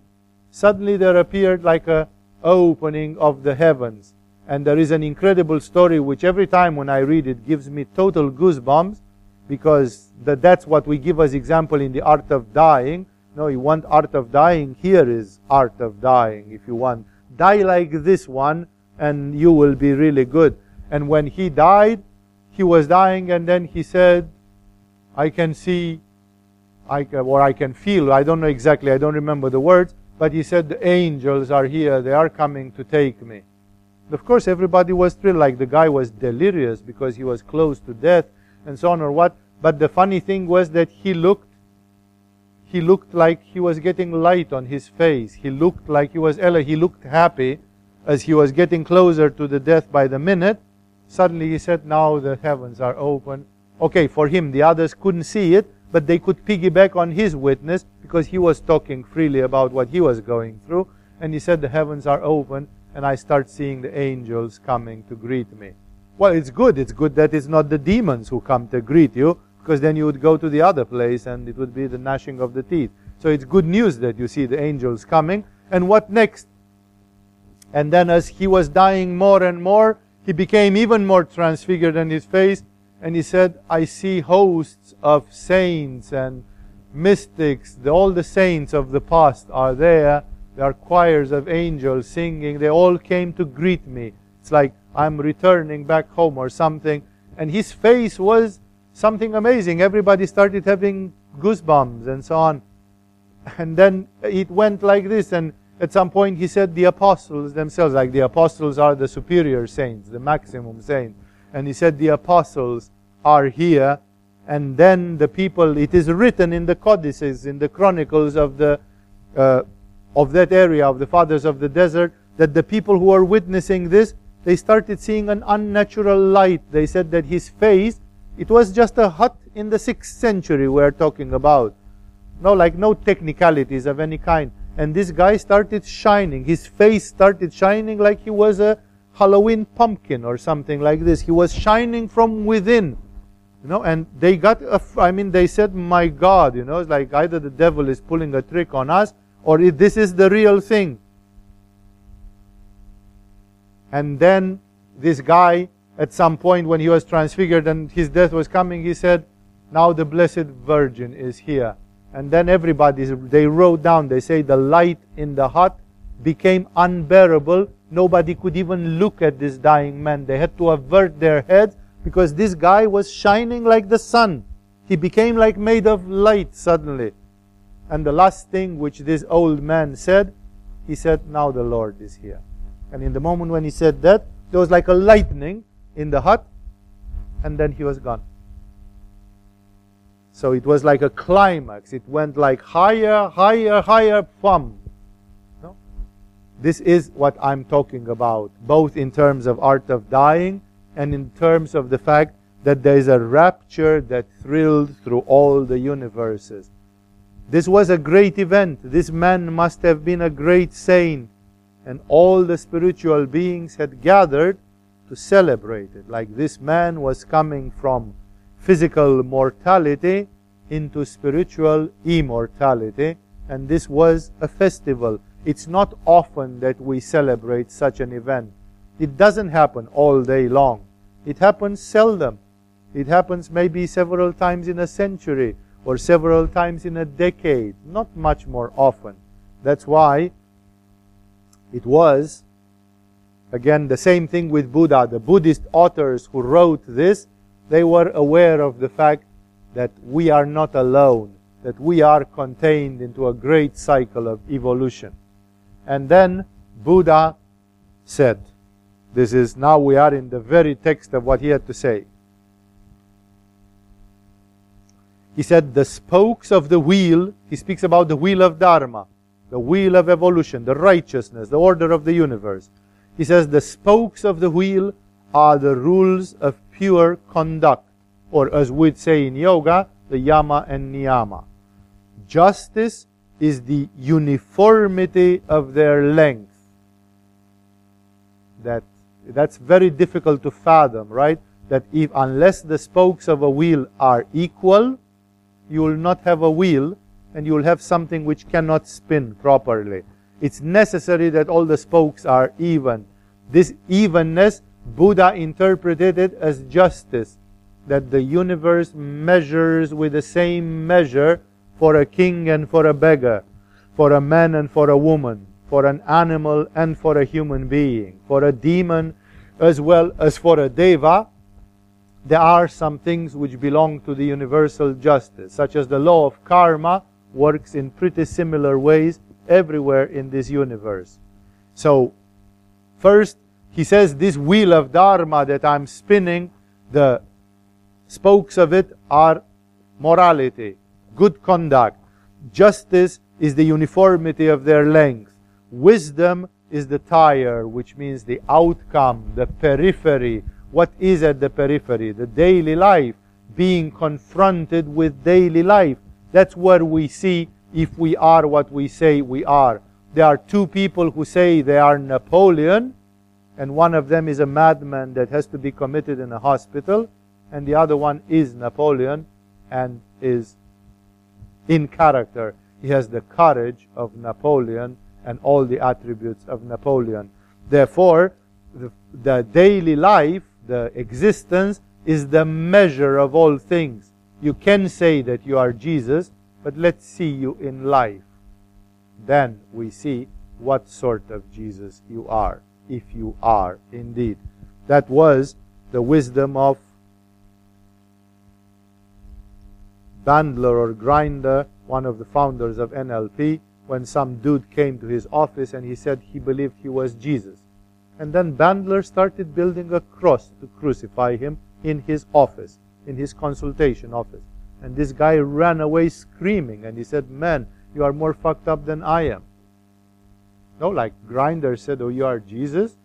suddenly there appeared like a opening of the heavens. And there is an incredible story which every time when I read it gives me total goosebumps because that, that's what we give as example in the art of dying. No, you want art of dying? Here is art of dying if you want. Die like this one and you will be really good. And when he died, he was dying and then he said, I can see, I, or I can feel, I don't know exactly, I don't remember the words, but he said, the angels are here, they are coming to take me. Of course, everybody was thrilled, like the guy was delirious because he was close to death and so on or what. But the funny thing was that he looked, he looked like he was getting light on his face. He looked like he was, he looked happy as he was getting closer to the death by the minute. Suddenly he said, now the heavens are open. Okay, for him, the others couldn't see it, but they could piggyback on his witness because he was talking freely about what he was going through. And he said, the heavens are open, and I start seeing the angels coming to greet me. Well, it's good. It's good that it's not the demons who come to greet you, because then you would go to the other place and it would be the gnashing of the teeth. So it's good news that you see the angels coming. And what next? And then as he was dying more and more, he became even more transfigured in his face, and he said, I see hosts of saints and mystics, the, all the saints of the past are there. There are choirs of angels singing. They all came to greet me. It's like I'm returning back home or something. And his face was something amazing. Everybody started having goosebumps and so on. And then it went like this, and at some point, he said the apostles themselves, like the apostles are the superior saints, the maximum saints. And he said the apostles are here. And then the people, it is written in the codices, in the chronicles of the uh, of that area of the fathers of the desert, that the people who are witnessing this, they started seeing an unnatural light. They said that his face, it was just a hut in the sixth century we're talking about. No, like no technicalities of any kind and this guy started shining. His face started shining like he was a Halloween pumpkin or something like this. He was shining from within. You know, and they got, a, I mean, they said, my God, you know, it's like either the devil is pulling a trick on us or this is the real thing. And then this guy, at some point when he was transfigured and his death was coming, he said, Now the Blessed Virgin is here. And then everybody, they wrote down, they say the light in the hut became unbearable. Nobody could even look at this dying man. They had to avert their heads because this guy was shining like the sun. He became like made of light suddenly. And the last thing which this old man said, he said, Now the Lord is here. And in the moment when he said that, there was like a lightning in the hut, and then he was gone. So it was like a climax. It went like higher, higher, higher, pum. No? This is what I'm talking about, both in terms of art of dying and in terms of the fact that there is a rapture that thrilled through all the universes. This was a great event. This man must have been a great saint. And all the spiritual beings had gathered to celebrate it. Like this man was coming from physical mortality into spiritual immortality. And this was a festival. It's not often that we celebrate such an event. It doesn't happen all day long. It happens seldom. It happens maybe several times in a century or several times in a decade, not much more often. That's why it was, again, the same thing with Buddha. The Buddhist authors who wrote this, they were aware of the fact that we are not alone, that we are contained into a great cycle of evolution. And then Buddha said, this is now we are in the very text of what he had to say. He said, the spokes of the wheel, he speaks about the wheel of Dharma, the wheel of evolution, the righteousness, the order of the universe. He says, the spokes of the wheel are the rules of pure conduct, or as we'd say in yoga, the yama and niyama. Justice is the uniformity of their length. That that's very difficult to fathom, right? That if unless the spokes of a wheel are equal, you will not have a wheel and you will have something which cannot spin properly. It's necessary that all the spokes are even. This evenness, Buddha interpreted it as justice, that the universe measures with the same measure for a king and for a beggar, for a man and for a woman, for an animal and for a human being, for a demon as well as for a deva, there are some things which belong to the universal justice, such as the law of karma works in pretty similar ways everywhere in this universe. So, first, he says this wheel of Dharma that I'm spinning, the spokes of it are morality, good conduct. Justice is the uniformity of their length. Wisdom is the tire, which means the outcome, the periphery. What is at the periphery? The daily life, being confronted with daily life. That's where we see if we are what we say we are. There are two people who say they are Napoleon, and one of them is a madman that has to be committed in a hospital, and the other one is Napoleon and is in character. He has the courage of Napoleon and all the attributes of Napoleon. Therefore, the, the daily life, the existence, is the measure of all things. You can say that you are Jesus, but let's see you in life. Then we see what sort of Jesus you are, if you are indeed. That was the wisdom of Bandler or Grinder, one of the founders of NLP, when some dude came to his office and he said he believed he was Jesus. And then Bandler started building a cross to crucify him in his office, in his consultation office. And this guy ran away screaming and he said, Man, you are more fucked up than I am. No, like Grinder said, Oh, you are Jesus?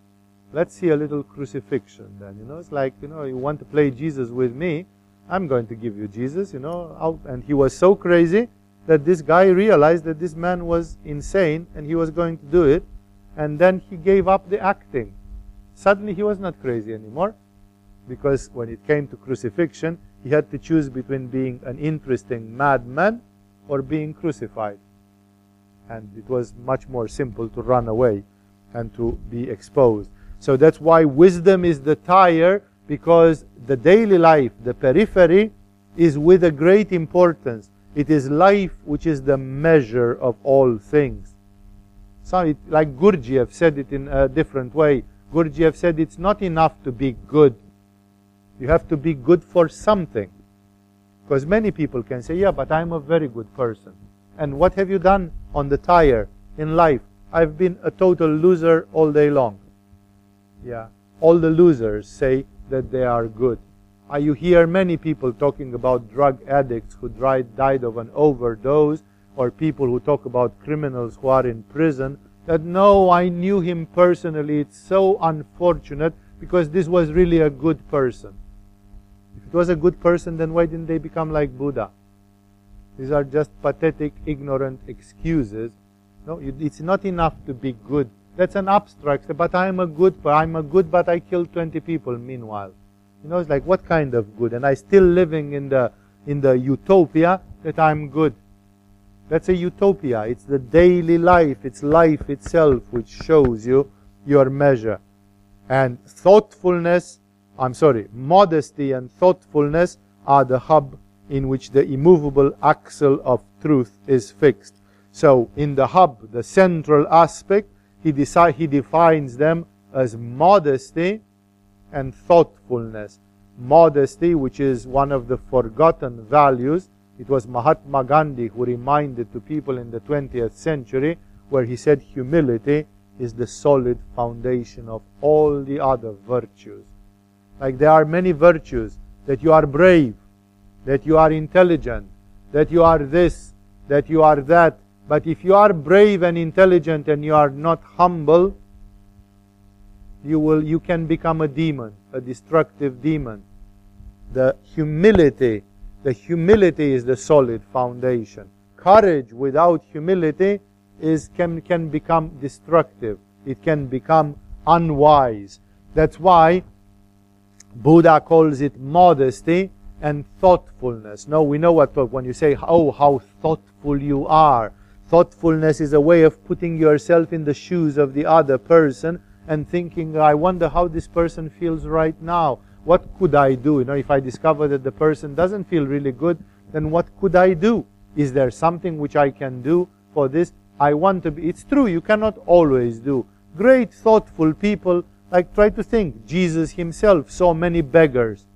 Let's see a little crucifixion then. You know, it's like, you know, you want to play Jesus with me, I'm going to give you Jesus, you know. And he was so crazy that this guy realized that this man was insane and he was going to do it. And then he gave up the acting. Suddenly he was not crazy anymore because when it came to crucifixion, he had to choose between being an interesting madman or being crucified. And it was much more simple to run away and to be exposed. So that's why wisdom is the tire, because the daily life, the periphery, is with a great importance. It is life which is the measure of all things. So it, like Gurdjieff said it in a different way. Gurdjieff said it's not enough to be good. You have to be good for something. Because many people can say, yeah, but I'm a very good person. And what have you done on the tire in life? I've been a total loser all day long. Yeah. All the losers say that they are good. Uh, you hear many people talking about drug addicts who died, died of an overdose, or people who talk about criminals who are in prison, that no, I knew him personally. It's so unfortunate because this was really a good person. Was a good person, then why didn't they become like Buddha? These are just pathetic, ignorant excuses. No, it's not enough to be good. That's an abstract. But I'm a good. I'm a good, but I killed 20 people. Meanwhile, you know, it's like what kind of good? And I still living in the in the utopia that I'm good. That's a utopia. It's the daily life. It's life itself which shows you your measure. And thoughtfulness, I'm sorry, modesty and thoughtfulness are the hub in which the immovable axle of truth is fixed. So in the hub, the central aspect, he, he defines them as modesty and thoughtfulness. Modesty, which is one of the forgotten values, it was Mahatma Gandhi who reminded to people in the 20th century where he said humility is the solid foundation of all the other virtues. Like there are many virtues that you are brave, that you are intelligent, that you are this, that you are that. But if you are brave and intelligent and you are not humble, you will you can become a demon, a destructive demon. The humility, the humility is the solid foundation. Courage without humility is can can become destructive. It can become unwise. That's why Buddha calls it modesty and thoughtfulness. No, we know what when you say, "Oh, how thoughtful you are." Thoughtfulness is a way of putting yourself in the shoes of the other person and thinking, I wonder how this person feels right now. What could I do? You know, if I discover that the person doesn't feel really good, then what could I do? Is there something which I can do for this? I want to be. It's true, you cannot always do. Great, thoughtful people, like try to think. Jesus himself saw many beggars.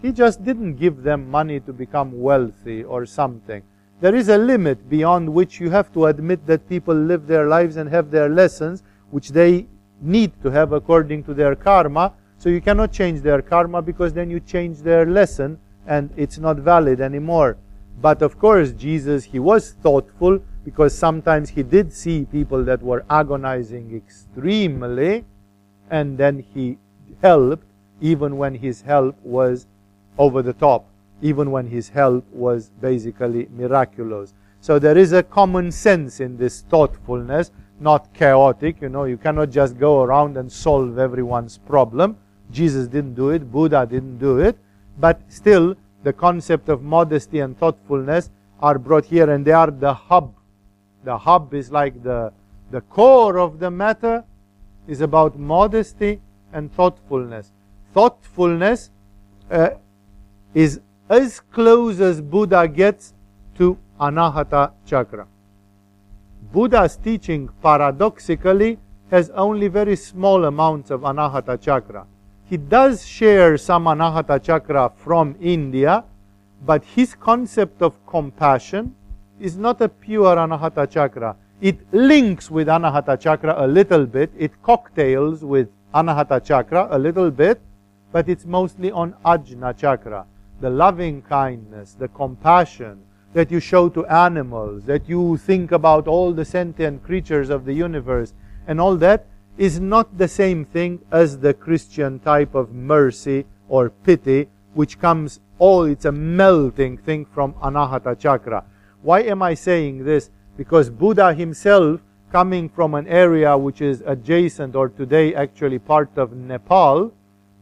He just didn't give them money to become wealthy or something. There is a limit beyond which you have to admit that people live their lives and have their lessons, which they need to have according to their karma. So you cannot change their karma because then you change their lesson and it's not valid anymore. But of course, Jesus, he was thoughtful because sometimes he did see people that were agonizing extremely and then he helped even when his help was over the top, even when his help was basically miraculous. So there is a common sense in this thoughtfulness not chaotic. You know, you cannot just go around and solve everyone's problem. Jesus didn't do it, Buddha didn't do it, but still the concept of modesty and thoughtfulness are brought here and they are the hub. The hub is like the, the core of the matter is about modesty and thoughtfulness. Thoughtfulness uh, is as close as Buddha gets to Anahata Chakra. Buddha's teaching, paradoxically, has only very small amounts of Anahata Chakra. He does share some Anahata Chakra from India, but his concept of compassion is not a pure Anahata Chakra. It links with Anahata Chakra a little bit, it cocktails with Anahata Chakra a little bit, but it's mostly on Ajna Chakra. The loving kindness, the compassion, that you show to animals, that you think about all the sentient creatures of the universe, and all that is not the same thing as the Christian type of mercy or pity, which comes all, it's a melting thing from Anahata Chakra. Why am I saying this? Because Buddha himself, coming from an area which is adjacent or today actually part of Nepal,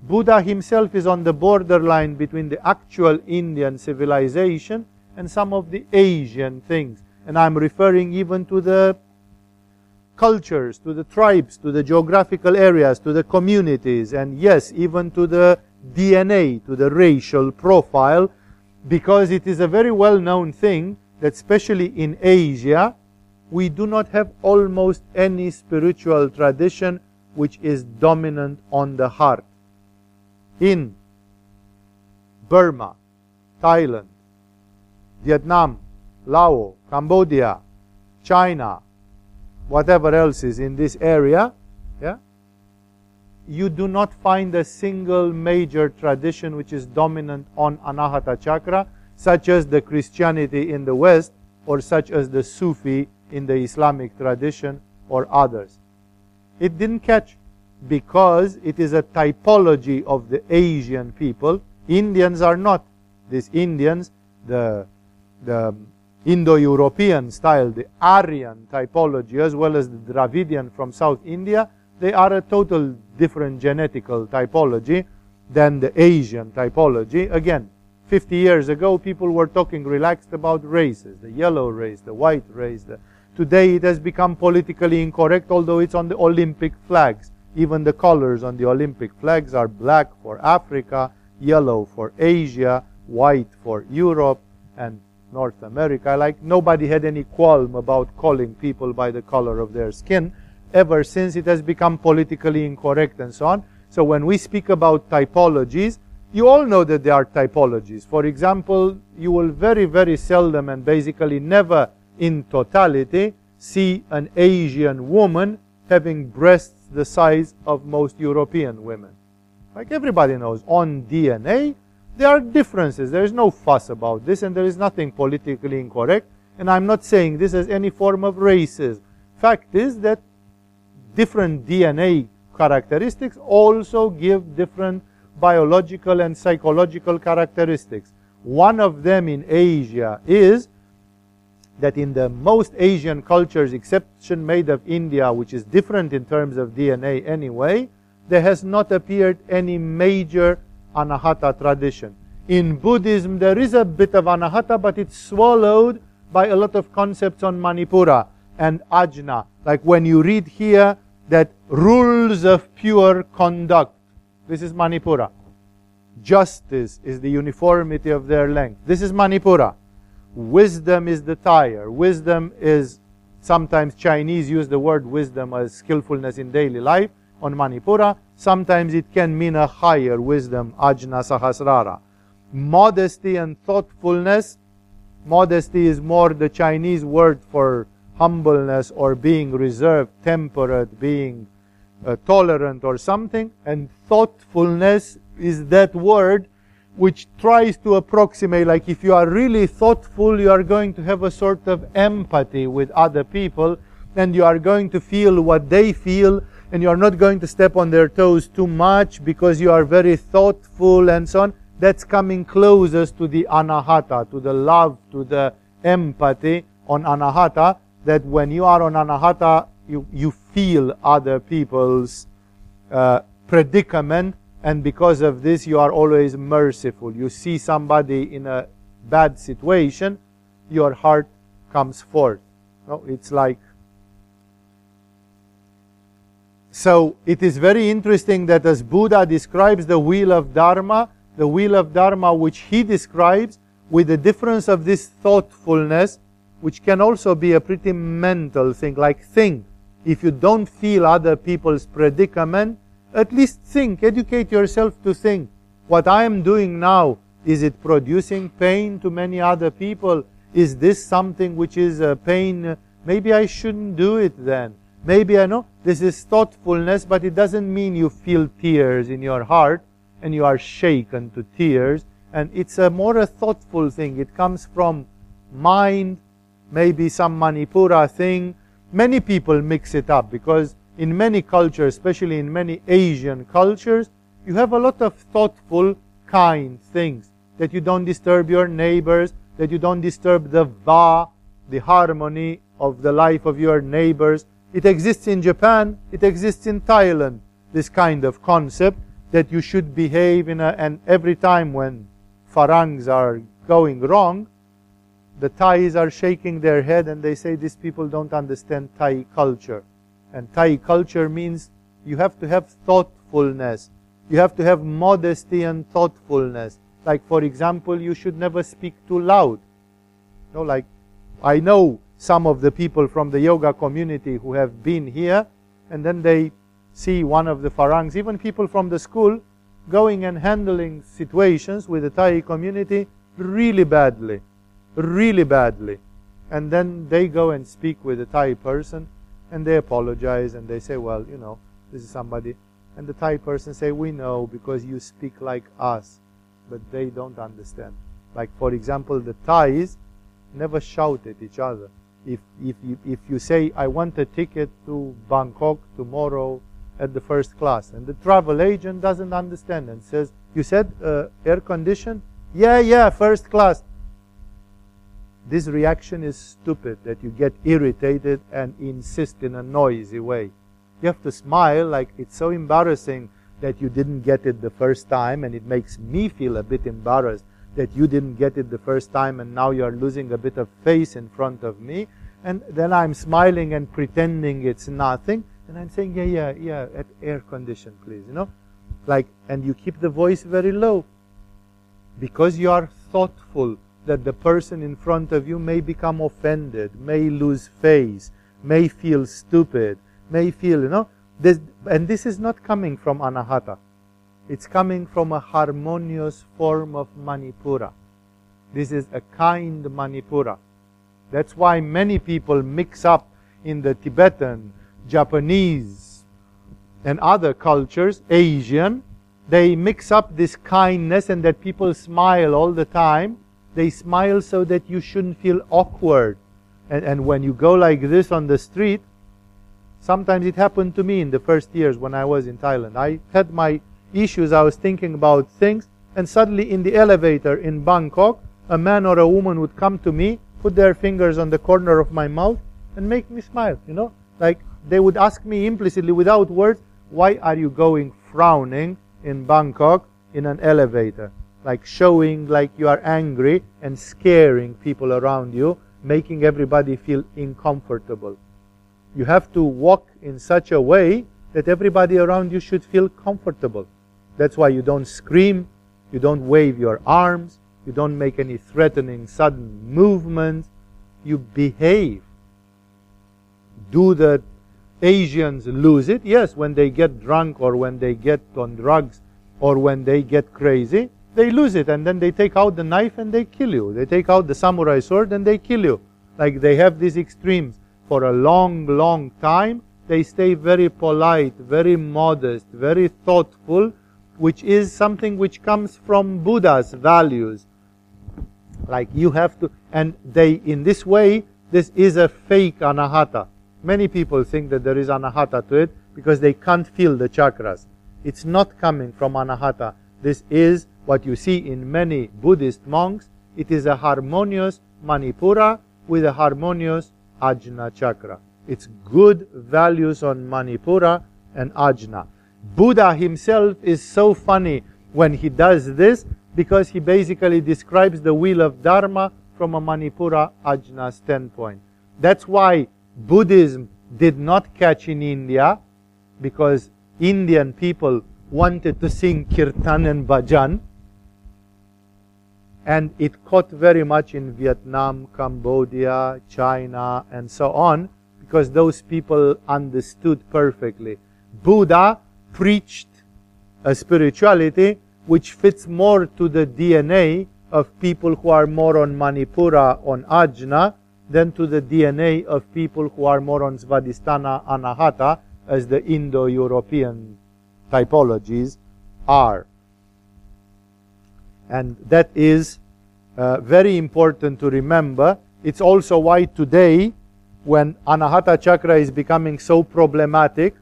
Buddha himself is on the borderline between the actual Indian civilization and some of the Asian things. And I'm referring even to the cultures, to the tribes, to the geographical areas, to the communities, and yes, even to the DNA, to the racial profile, because it is a very well known thing that, especially in Asia, we do not have almost any spiritual tradition which is dominant on the heart. In Burma, Thailand, Vietnam, Laos, Cambodia, China, whatever else is in this area, yeah, you do not find a single major tradition which is dominant on Anahata chakra, such as the Christianity in the West or such as the Sufi in the Islamic tradition or others. It didn't catch because it is a typology of the Asian people. Indians are not. These Indians, the, the Indo-European style, the Aryan typology, as well as the Dravidian from South India, they are a total different genetical typology than the Asian typology. Again, 50 years ago, people were talking relaxed about races, the yellow race, the white race. The, today it has become politically incorrect, although it's on the Olympic flags. Even the colors on the Olympic flags are black for Africa, yellow for Asia, white for Europe, and North America. Like nobody had any qualm about calling people by the color of their skin ever since it has become politically incorrect and so on. So when we speak about typologies, you all know that there are typologies. For example, you will very, very seldom and basically never in totality see an Asian woman having breasts the size of most European women. Like everybody knows, on DNA, there are differences. There is no fuss about this, and there is nothing politically incorrect. And I'm not saying this as any form of racism. Fact is that different DNA characteristics also give different biological and psychological characteristics. One of them in Asia is that in the most Asian cultures, exception made of India, which is different in terms of DNA anyway, there has not appeared any major anahata tradition. In Buddhism, there is a bit of anahata, but it's swallowed by a lot of concepts on Manipura and ajna. Like when you read here that rules of pure conduct, this is Manipura. Justice is the uniformity of their length. This is Manipura. Wisdom is the tire. Wisdom is sometimes Chinese use the word wisdom as skillfulness in daily life on Manipura. Sometimes it can mean a higher wisdom, Ajna Sahasrara. Modesty and thoughtfulness. Modesty is more the Chinese word for humbleness or being reserved, temperate, being uh, tolerant or something. And thoughtfulness is that word which tries to approximate, like if you are really thoughtful, you are going to have a sort of empathy with other people and you are going to feel what they feel and you are not going to step on their toes too much because you are very thoughtful and so on. That's coming closest to the anahata, to the love, to the empathy on anahata that when you are on anahata, you, you feel other people's uh, predicament, and because of this, you are always merciful. You see somebody in a bad situation, your heart comes forth. No, it's like so it is very interesting that as Buddha describes the wheel of Dharma, the wheel of Dharma which he describes with the difference of this thoughtfulness which can also be a pretty mental thing, like think. If you don't feel other people's predicament, at least think, educate yourself to think. What I am doing now, is it producing pain to many other people? Is this something which is a pain? Maybe I shouldn't do it then. Maybe I know this is thoughtfulness, but it doesn't mean you feel tears in your heart and you are shaken to tears. And it's a more a thoughtful thing. It comes from mind, maybe some Manipura thing. Many people mix it up because in many cultures, especially in many Asian cultures, you have a lot of thoughtful, kind things. That you don't disturb your neighbors, that you don't disturb the va, the harmony of the life of your neighbors. It exists in Japan, it exists in Thailand, this kind of concept that you should behave in a, and every time when Farangs are going wrong, the Thais are shaking their head and they say these people don't understand Thai culture. And Thai culture means you have to have thoughtfulness. You have to have modesty and thoughtfulness. Like, for example, you should never speak too loud. You know, like, I know some of the people from the yoga community who have been here, and then they see one of the farangs, even people from the school, going and handling situations with the Thai community really badly, really badly. And then they go and speak with a Thai person, and they apologize, and they say, well, you know, this is somebody. And the Thai person say, we know because you speak like us, but they don't understand. Like, for example, the Thais never shout at each other. If, if, you, if you say, I want a ticket to Bangkok tomorrow at the first class. And the travel agent doesn't understand and says, You said uh, air conditioned? Yeah, yeah, first class. This reaction is stupid that you get irritated and insist in a noisy way. You have to smile like it's so embarrassing that you didn't get it the first time, and it makes me feel a bit embarrassed that you didn't get it the first time and now you're losing a bit of face in front of me. And then I'm smiling and pretending it's nothing. And I'm saying, yeah, yeah, yeah, at air condition, please, you know? Like, and you keep the voice very low because you are thoughtful that the person in front of you may become offended, may lose face, may feel stupid, may feel, you know, this, and this is not coming from anahata. It's coming from a harmonious form of manipura. This is a kind manipura. That's why many people mix up in the Tibetan, Japanese, and other cultures, Asian, they mix up this kindness and that people smile all the time. They smile so that you shouldn't feel awkward. And, and when you go like this on the street, sometimes it happened to me in the first years when I was in Thailand. I had my issues, I was thinking about things, and suddenly in the elevator in Bangkok, a man or a woman would come to me, put their fingers on the corner of my mouth, and make me smile, you know? Like they would ask me implicitly without words, why are you going frowning in Bangkok in an elevator? Like showing like you are angry and scaring people around you, making everybody feel uncomfortable. You have to walk in such a way that everybody around you should feel comfortable. That's why you don't scream, you don't wave your arms, you don't make any threatening sudden movements, you behave. Do the Asians lose it? Yes, when they get drunk or when they get on drugs or when they get crazy, they lose it and then they take out the knife and they kill you. They take out the samurai sword and they kill you. Like they have these extremes. For a long, long time, they stay very polite, very modest, very thoughtful, which is something which comes from Buddha's values. Like you have to, and they, in this way, this is a fake anahata. Many people think that there is anahata to it because they can't feel the chakras. It's not coming from anahata. This is what you see in many Buddhist monks. It is a harmonious manipura with a harmonious ajna chakra. It's good values on manipura and ajna. Buddha himself is so funny when he does this because he basically describes the wheel of Dharma from a Manipura Ajna standpoint. That's why Buddhism did not catch in India because Indian people wanted to sing kirtan and bhajan and it caught very much in Vietnam, Cambodia, China and so on because those people understood perfectly. Buddha preached a spirituality which fits more to the DNA of people who are more on Manipura, on Ajna, than to the DNA of people who are more on Svadhisthana, Anahata, as the Indo-European typologies are. And that is uh, very important to remember. It's also why today, when Anahata Chakra is becoming so problematic,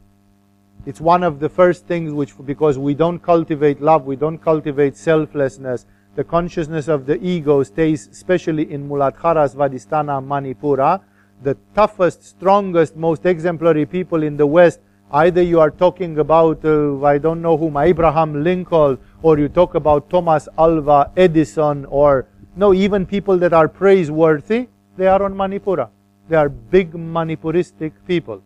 it's one of the first things which, because we don't cultivate love, we don't cultivate selflessness, the consciousness of the ego stays, especially in Muladhara, Svadhisthana, Manipura. The toughest, strongest, most exemplary people in the West, either you are talking about, uh, I don't know whom, Abraham Lincoln, or you talk about Thomas Alva Edison, or no, even people that are praiseworthy, they are on Manipura. They are big Manipuristic people.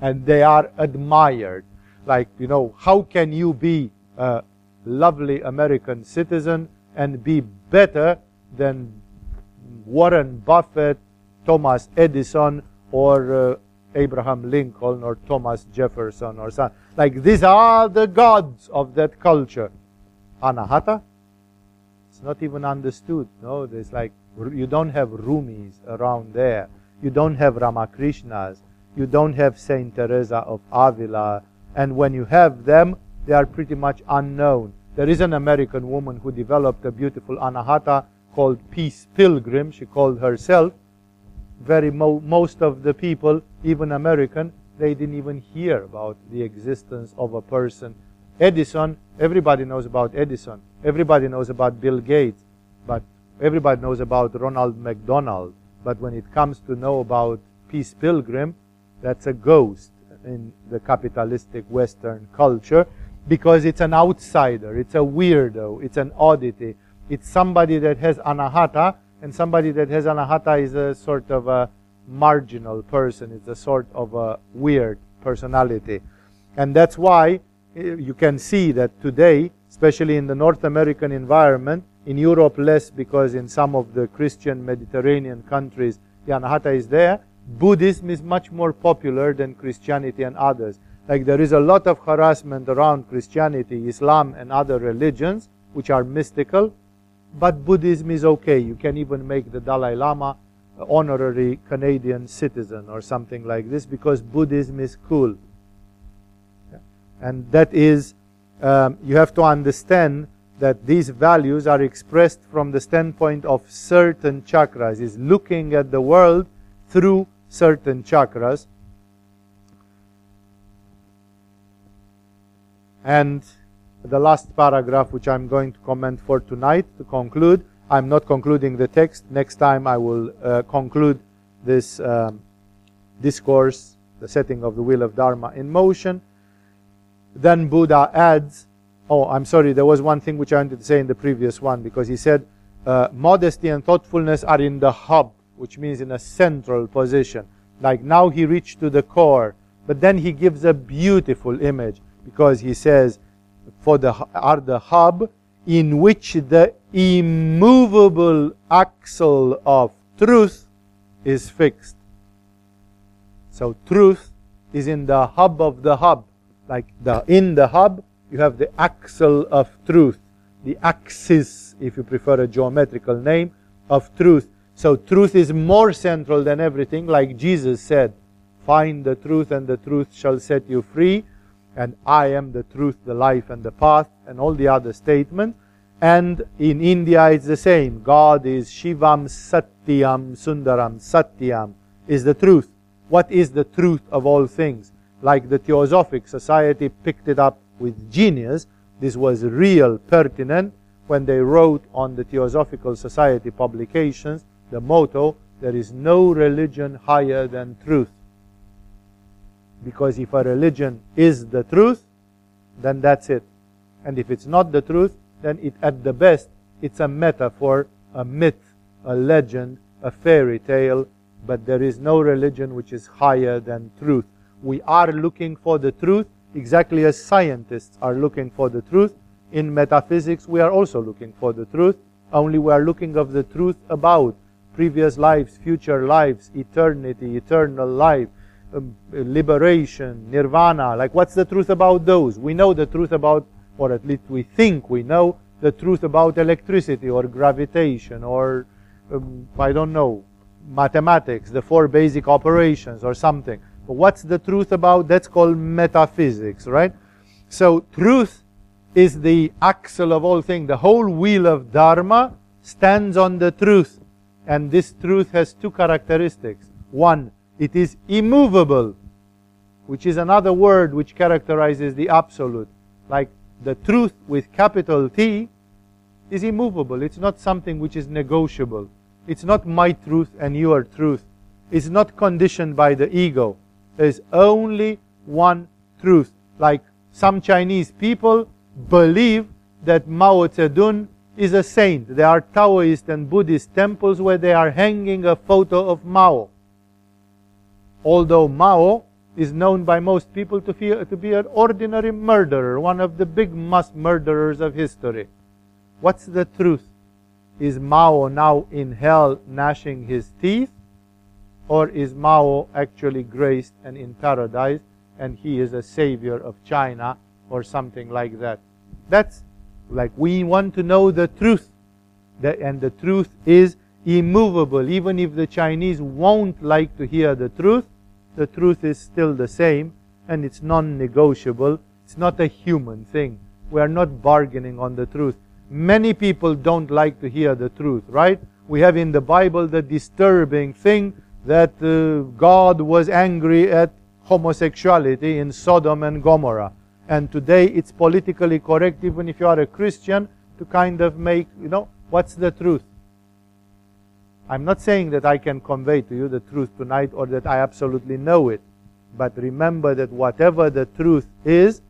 and they are admired. Like, you know, how can you be a lovely American citizen and be better than Warren Buffett, Thomas Edison, or uh, Abraham Lincoln, or Thomas Jefferson, or something. Like, these are the gods of that culture. Anahata? It's not even understood. No, there's like, you don't have Rumis around there. You don't have Ramakrishnas. You don't have Saint Teresa of Avila. And when you have them, they are pretty much unknown. There is an American woman who developed a beautiful anahata called Peace Pilgrim. She called herself. Very mo- most of the people, even American, they didn't even hear about the existence of a person. Edison, everybody knows about Edison. Everybody knows about Bill Gates, but everybody knows about Ronald McDonald. But when it comes to know about Peace Pilgrim, that's a ghost in the capitalistic Western culture because it's an outsider, it's a weirdo, it's an oddity. It's somebody that has anahata, and somebody that has anahata is a sort of a marginal person, it's a sort of a weird personality. And that's why eh, you can see that today, especially in the North American environment, in Europe less because in some of the Christian Mediterranean countries, the anahata is there, Buddhism is much more popular than Christianity and others. Like there is a lot of harassment around Christianity, Islam, and other religions, which are mystical, but Buddhism is okay. You can even make the Dalai Lama honorary Canadian citizen or something like this because Buddhism is cool. And that is, um, you have to understand that these values are expressed from the standpoint of certain chakras, is looking at the world through certain chakras. And the last paragraph, which I'm going to comment for tonight to conclude, I'm not concluding the text. Next time I will uh, conclude this um, discourse, the setting of the wheel of Dharma in motion. Then Buddha adds, oh, I'm sorry, there was one thing which I wanted to say in the previous one, because he said, uh, modesty and thoughtfulness are in the hub which means in a central position. Like now he reached to the core, but then he gives a beautiful image because he says, for the are the hub in which the immovable axle of truth is fixed. So truth is in the hub of the hub. Like the in the hub, you have the axle of truth, the axis, if you prefer a geometrical name, of truth. So truth is more central than everything, like Jesus said, find the truth and the truth shall set you free. And I am the truth, the life, and the path, and all the other statements. And in India, it's the same. God is Shivam Satyam Sundaram. Satyam is the truth. What is the truth of all things? Like the Theosophic Society picked it up with genius. This was real pertinent when they wrote on the Theosophical Society publications the motto, there is no religion higher than truth. Because if a religion is the truth, then that's it. And if it's not the truth, then it, at the best, it's a metaphor, a myth, a legend, a fairy tale, but there is no religion which is higher than truth. We are looking for the truth exactly as scientists are looking for the truth. In metaphysics, we are also looking for the truth, only we are looking of the truth about previous lives, future lives, eternity, eternal life, liberation, nirvana. Like, what's the truth about those? We know the truth about, or at least we think we know the truth about electricity or gravitation or, um, I don't know, mathematics, the four basic operations or something. But what's the truth about? That's called metaphysics, right? So, truth is the axle of all things. The whole wheel of Dharma stands on the truth. And this truth has two characteristics. One, it is immovable, which is another word which characterizes the absolute. Like the truth with capital T is immovable. It's not something which is negotiable. It's not my truth and your truth. It's not conditioned by the ego. There's only one truth. Like some Chinese people believe that Mao Zedong is a saint. There are Taoist and Buddhist temples where they are hanging a photo of Mao. Although Mao is known by most people to, be, to be an ordinary murderer, one of the big mass murderers of history. What's the truth? Is Mao now in hell gnashing his teeth? Or is Mao actually graced and in paradise and he is a savior of China or something like that? That's like we want to know the truth. And the truth is immovable. Even if the Chinese won't like to hear the truth, the truth is still the same and it's non negotiable. It's not a human thing. We are not bargaining on the truth. Many people don't like to hear the truth, right? We have in the Bible the disturbing thing that uh, God was angry at homosexuality in Sodom and Gomorrah. And today it's politically correct, even if you are a Christian, to kind of make, you know, what's the truth? I'm not saying that I can convey to you the truth tonight or that I absolutely know it. But remember that whatever the truth is,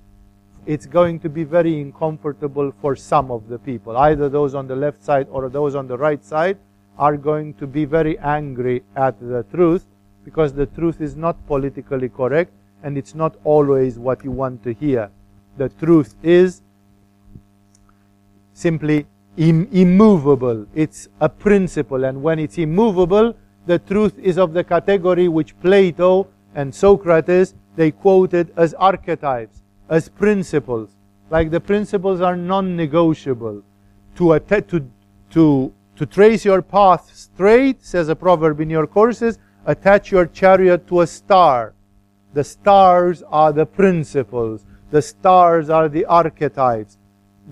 it's going to be very uncomfortable for some of the people. Either those on the left side or those on the right side are going to be very angry at the truth because the truth is not politically correct and it's not always what you want to hear. The truth is simply Im- immovable. It's a principle. And when it's immovable, the truth is of the category which Plato and Socrates, they quoted as archetypes, as principles. Like the principles are non-negotiable. To, to, to, to trace your path straight, says a proverb in your courses, attach your chariot to a star. The stars are the principles. The stars are the archetypes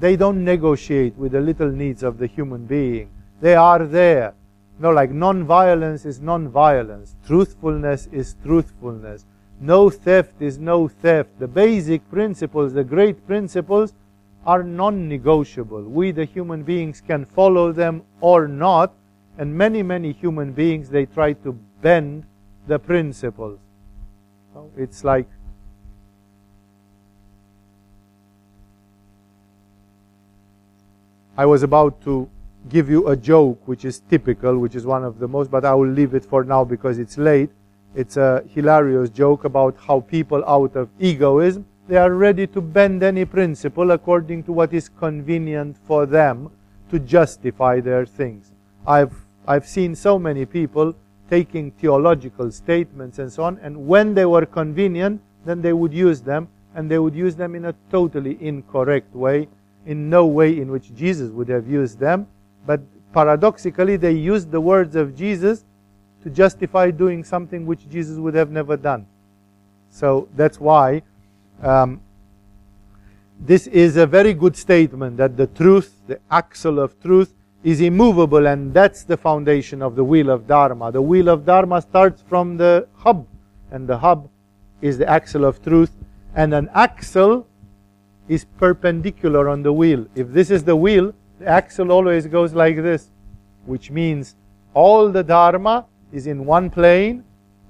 they don't negotiate with the little needs of the human being. They are there. No, like non-violence is non-violence. Truthfulness is truthfulness. No theft is no theft. The basic principles, the great principles, are non-negotiable. We, the human beings, can follow them or not. And many, many human beings, they try to bend the principles. It's like I was about to give you a joke, which is typical, which is one of the most, but I will leave it for now because it's late. It's a hilarious joke about how people, out of egoism, they are ready to bend any principle according to what is convenient for them to justify their things. I've, I've seen so many people taking theological statements and so on, and when they were convenient, then they would use them, and they would use them in a totally incorrect way in no way in which Jesus would have used them, but paradoxically, they used the words of Jesus to justify doing something which Jesus would have never done. So that's why um, this is a very good statement that the truth, the axle of truth, is immovable, and that's the foundation of the wheel of Dharma. The wheel of Dharma starts from the hub, and the hub is the axle of truth, and an axle is perpendicular on the wheel. If this is the wheel, the axle always goes like this, which means all the Dharma is in one plane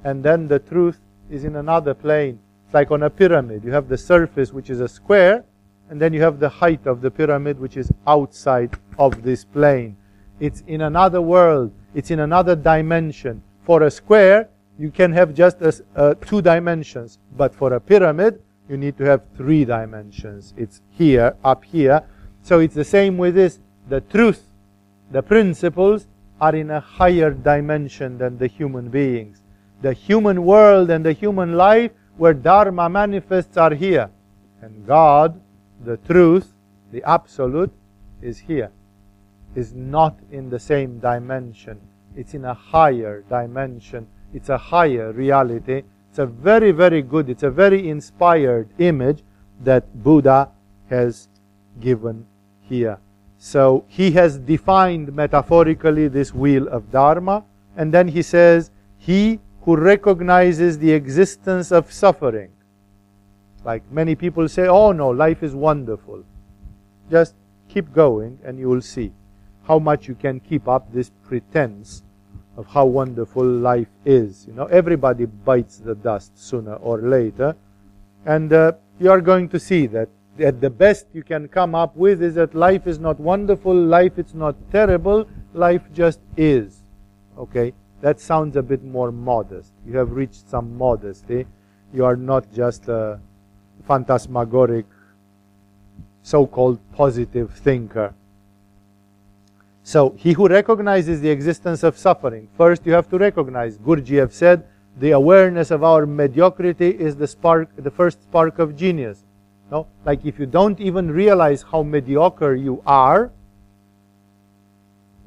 and then the truth is in another plane. It's like on a pyramid. You have the surface, which is a square, and then you have the height of the pyramid, which is outside of this plane. It's in another world. It's in another dimension. For a square, you can have just a, uh, two dimensions. But for a pyramid, you need to have three dimensions. It's here, up here. So it's the same with this. The truth, the principles are in a higher dimension than the human beings. The human world and the human life where Dharma manifests are here. And God, the truth, the absolute, is here. Is not in the same dimension. It's in a higher dimension. It's a higher reality it's a very, very good, it's a very inspired image that Buddha has given here. So he has defined metaphorically this wheel of Dharma, and then he says, He who recognizes the existence of suffering. Like many people say, Oh no, life is wonderful. Just keep going, and you will see how much you can keep up this pretense of how wonderful life is. You know, everybody bites the dust sooner or later, and uh, you are going to see that at the best you can come up with is that life is not wonderful, life is not terrible, life just is. Okay, that sounds a bit more modest. You have reached some modesty. You are not just a phantasmagoric, so called positive thinker. So, he who recognizes the existence of suffering, first you have to recognize, Gurdjieff said, the awareness of our mediocrity is the spark, the first spark of genius. No? Like if you don't even realize how mediocre you are,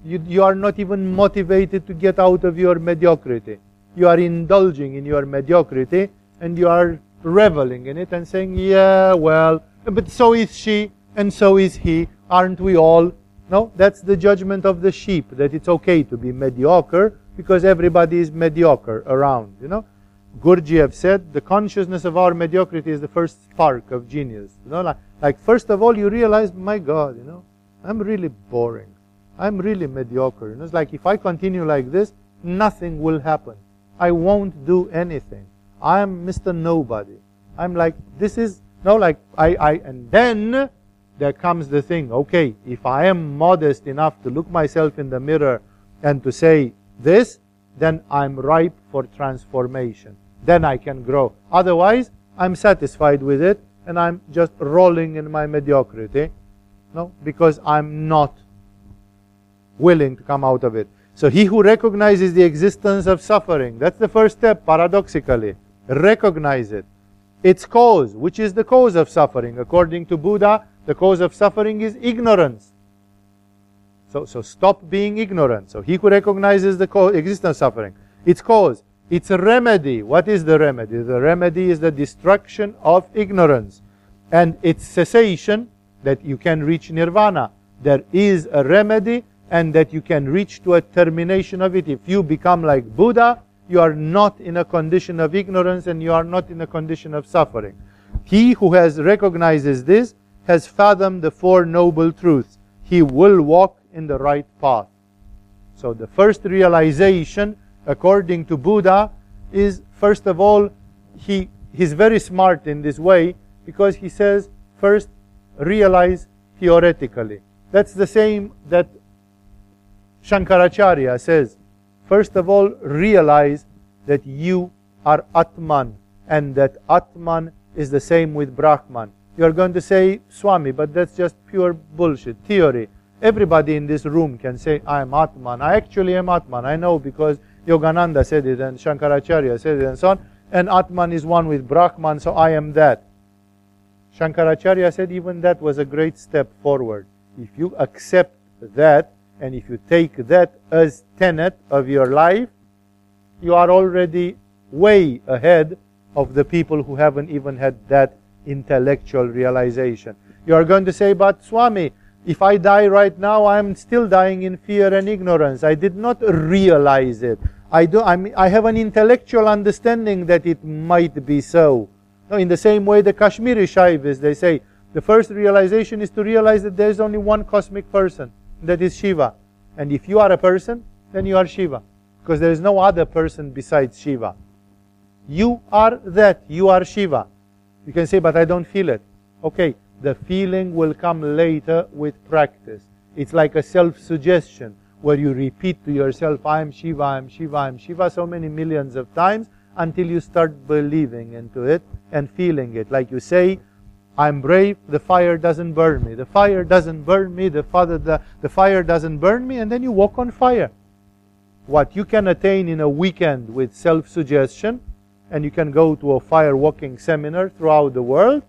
you, you are not even motivated to get out of your mediocrity. You are indulging in your mediocrity and you are reveling in it and saying, yeah, well, but so is she and so is he. Aren't we all? No, that's the judgment of the sheep, that it's okay to be mediocre because everybody is mediocre around, you know. Gurdjieff said, the consciousness of our mediocrity is the first spark of genius. You know, like, like first of all, you realize, my God, you know, I'm really boring. I'm really mediocre. You know, it's like if I continue like this, nothing will happen. I won't do anything. I'm Mr. Nobody. I'm like, this is, no, like, I, I, and then there comes the thing, okay, if I am modest enough to look myself in the mirror and to say this, then I'm ripe for transformation. Then I can grow. Otherwise, I'm satisfied with it and I'm just rolling in my mediocrity. No, because I'm not willing to come out of it. So he who recognizes the existence of suffering, that's the first step, paradoxically. Recognize it. Its cause, which is the cause of suffering. According to Buddha, the cause of suffering is ignorance. So, so stop being ignorant. So he who recognizes the existence of suffering, its cause, its remedy. What is the remedy? The remedy is the destruction of ignorance. And its cessation, that you can reach nirvana. There is a remedy and that you can reach to a termination of it. If you become like Buddha, you are not in a condition of ignorance and you are not in a condition of suffering. He who has recognizes this has fathomed the Four Noble Truths. He will walk in the right path. So the first realization, according to Buddha, is first of all, he, he's very smart in this way because he says, first, realize theoretically. That's the same that Shankaracharya says, first of all, realize that you are Atman and that Atman is the same with Brahman. You are going to say, Swami, but that's just pure bullshit, theory. Everybody in this room can say, I am Atman. I actually am Atman. I know because Yogananda said it and Shankaracharya said it and so on. And Atman is one with Brahman, so I am that. Shankaracharya said even that was a great step forward. If you accept that, and if you take that as tenet of your life, you are already way ahead of the people who haven't even had that intellectual realization. You are going to say, but Swami, if I die right now, I'm still dying in fear and ignorance. I did not realize it. I, do, I, I have an intellectual understanding that it might be so. No, in the same way, the Kashmiri Shaivis, they say, the first realization is to realize that there is only one cosmic person that is Shiva. And if you are a person, then you are Shiva. Because there is no other person besides Shiva. You are that. You are Shiva. You can say, but I don't feel it. Okay, the feeling will come later with practice. It's like a self-suggestion where you repeat to yourself, I am Shiva, I am Shiva, I am Shiva so many millions of times until you start believing into it and feeling it. Like you say, I'm brave, the fire doesn't burn me. The fire doesn't burn me, the, father, the, the fire doesn't burn me, and then you walk on fire. What you can attain in a weekend with self suggestion, and you can go to a fire walking seminar throughout the world,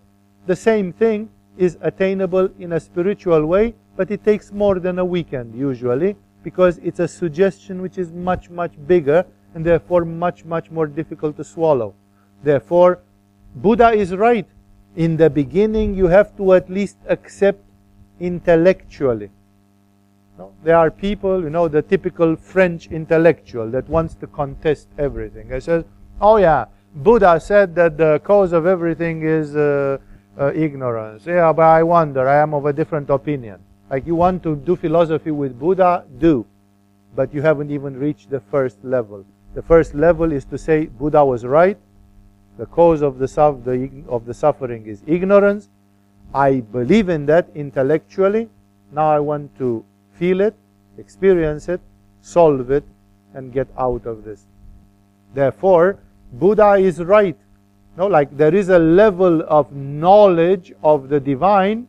the same thing is attainable in a spiritual way, but it takes more than a weekend usually, because it's a suggestion which is much, much bigger and therefore much, much more difficult to swallow. Therefore, Buddha is right in the beginning you have to at least accept intellectually. No? There are people, you know, the typical French intellectual that wants to contest everything. I says, oh yeah, Buddha said that the cause of everything is uh, uh, ignorance. Yeah, but I wonder, I am of a different opinion. Like you want to do philosophy with Buddha, do. But you haven't even reached the first level. The first level is to say Buddha was right, the cause of the, the, of the suffering is ignorance. I believe in that intellectually. Now I want to feel it, experience it, solve it, and get out of this. Therefore, Buddha is right No, like there is a level of knowledge of the divine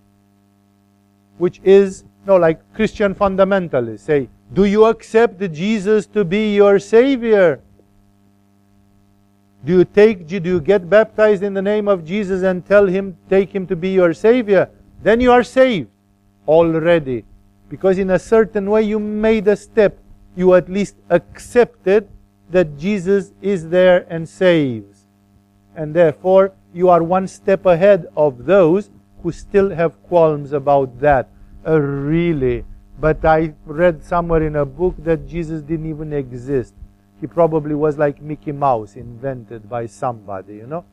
which is no like Christian fundamentalists say, do you accept Jesus to be your savior? Do you take do you get baptized in the name of Jesus and tell him take him to be your savior? Then you are saved already. Because in a certain way you made a step. You at least accepted that Jesus is there and saves. And therefore you are one step ahead of those who still have qualms about that. Uh, really. But I read somewhere in a book that Jesus didn't even exist he probably was like Mickey Mouse, invented by somebody, you know.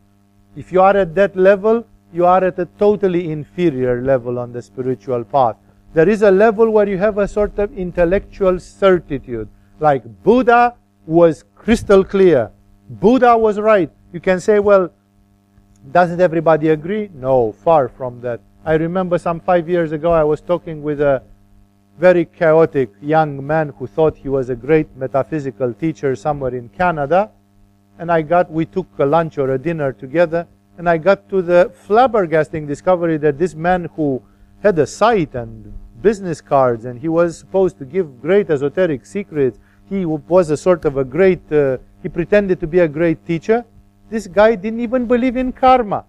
If you are at that level, you are at a totally inferior level on the spiritual path. There is a level where you have a sort of intellectual certitude. Like Buddha was crystal clear. Buddha was right. You can say, well, doesn't everybody agree? No, far from that. I remember some five years ago I was talking with a very chaotic young man who thought he was a great metaphysical teacher somewhere in Canada. And I got, we took a lunch or a dinner together, and I got to the flabbergasting discovery that this man who had a site and business cards, and he was supposed to give great esoteric secrets, he was a sort of a great, uh, he pretended to be a great teacher. This guy didn't even believe in karma.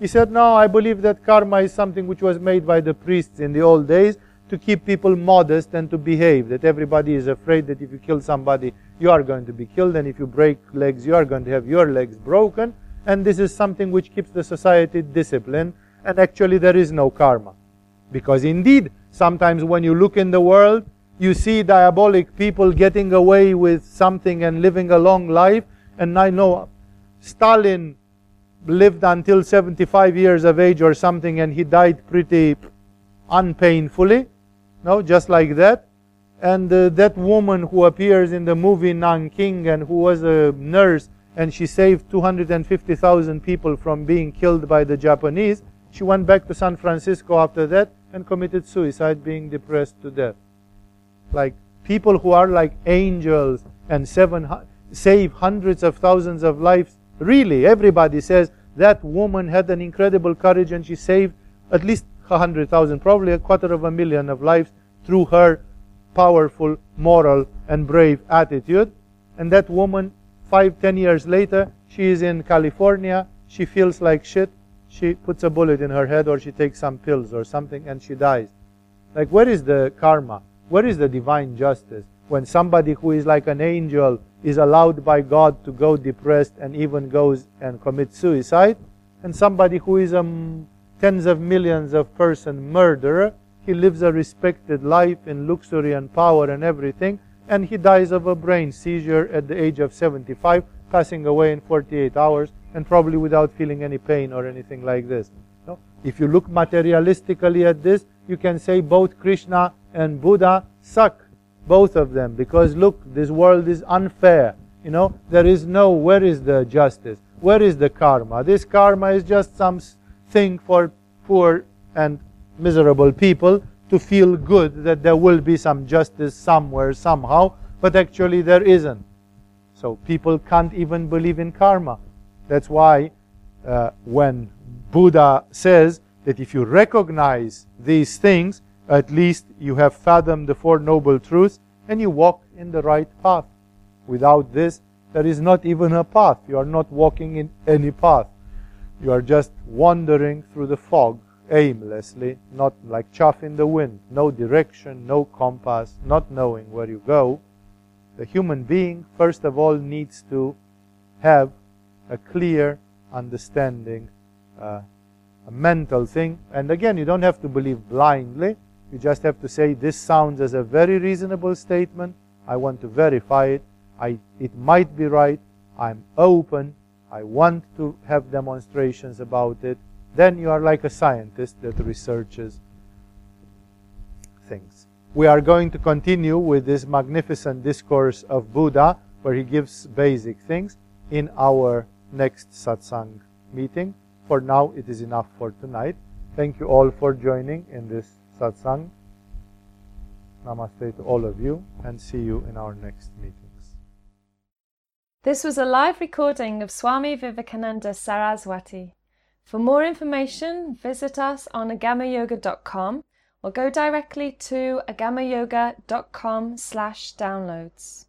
He said, No, I believe that karma is something which was made by the priests in the old days, to keep people modest and to behave. That everybody is afraid that if you kill somebody, you are going to be killed, and if you break legs, you are going to have your legs broken. And this is something which keeps the society disciplined. And actually, there is no karma. Because indeed, sometimes when you look in the world, you see diabolic people getting away with something and living a long life. And I know Stalin lived until 75 years of age or something, and he died pretty unpainfully. No, just like that. And uh, that woman who appears in the movie Nanking and who was a nurse and she saved 250,000 people from being killed by the Japanese, she went back to San Francisco after that and committed suicide, being depressed to death. Like people who are like angels and seven, save hundreds of thousands of lives. Really, everybody says that woman had an incredible courage and she saved at least a hundred thousand, probably a quarter of a million of lives through her powerful, moral, and brave attitude. And that woman, five, ten years later, she is in California. She feels like shit. She puts a bullet in her head or she takes some pills or something and she dies. Like, where is the karma? Where is the divine justice? When somebody who is like an angel is allowed by God to go depressed and even goes and commits suicide, and somebody who is a tens of millions of person murderer. He lives a respected life in luxury and power and everything, and he dies of a brain seizure at the age of 75, passing away in 48 hours, and probably without feeling any pain or anything like this. If you look materialistically at this, you can say both Krishna and Buddha suck, both of them, because look, this world is unfair. You know, there is no, where is the justice? Where is the karma? This karma is just some thing for poor and miserable people to feel good that there will be some justice somewhere, somehow, but actually there isn't. So people can't even believe in karma. That's why uh, when Buddha says that if you recognize these things, at least you have fathomed the Four Noble Truths and you walk in the right path. Without this, there is not even a path. You are not walking in any path. You are just wandering through the fog aimlessly, not like chaff in the wind, no direction, no compass, not knowing where you go. The human being, first of all, needs to have a clear understanding, uh, a mental thing. And again, you don't have to believe blindly. You just have to say, this sounds as a very reasonable statement. I want to verify it. I, it might be right. I'm open I want to have demonstrations about it, then you are like a scientist that researches things. We are going to continue with this magnificent discourse of Buddha, where he gives basic things, in our next satsang meeting. For now, it is enough for tonight. Thank you all for joining in this satsang. Namaste to all of you and see you in our next meetings.
This was a live recording of Swami Vivekananda Saraswati. For more information, visit us on agamayoga.com or go directly to agamayoga.com slash downloads.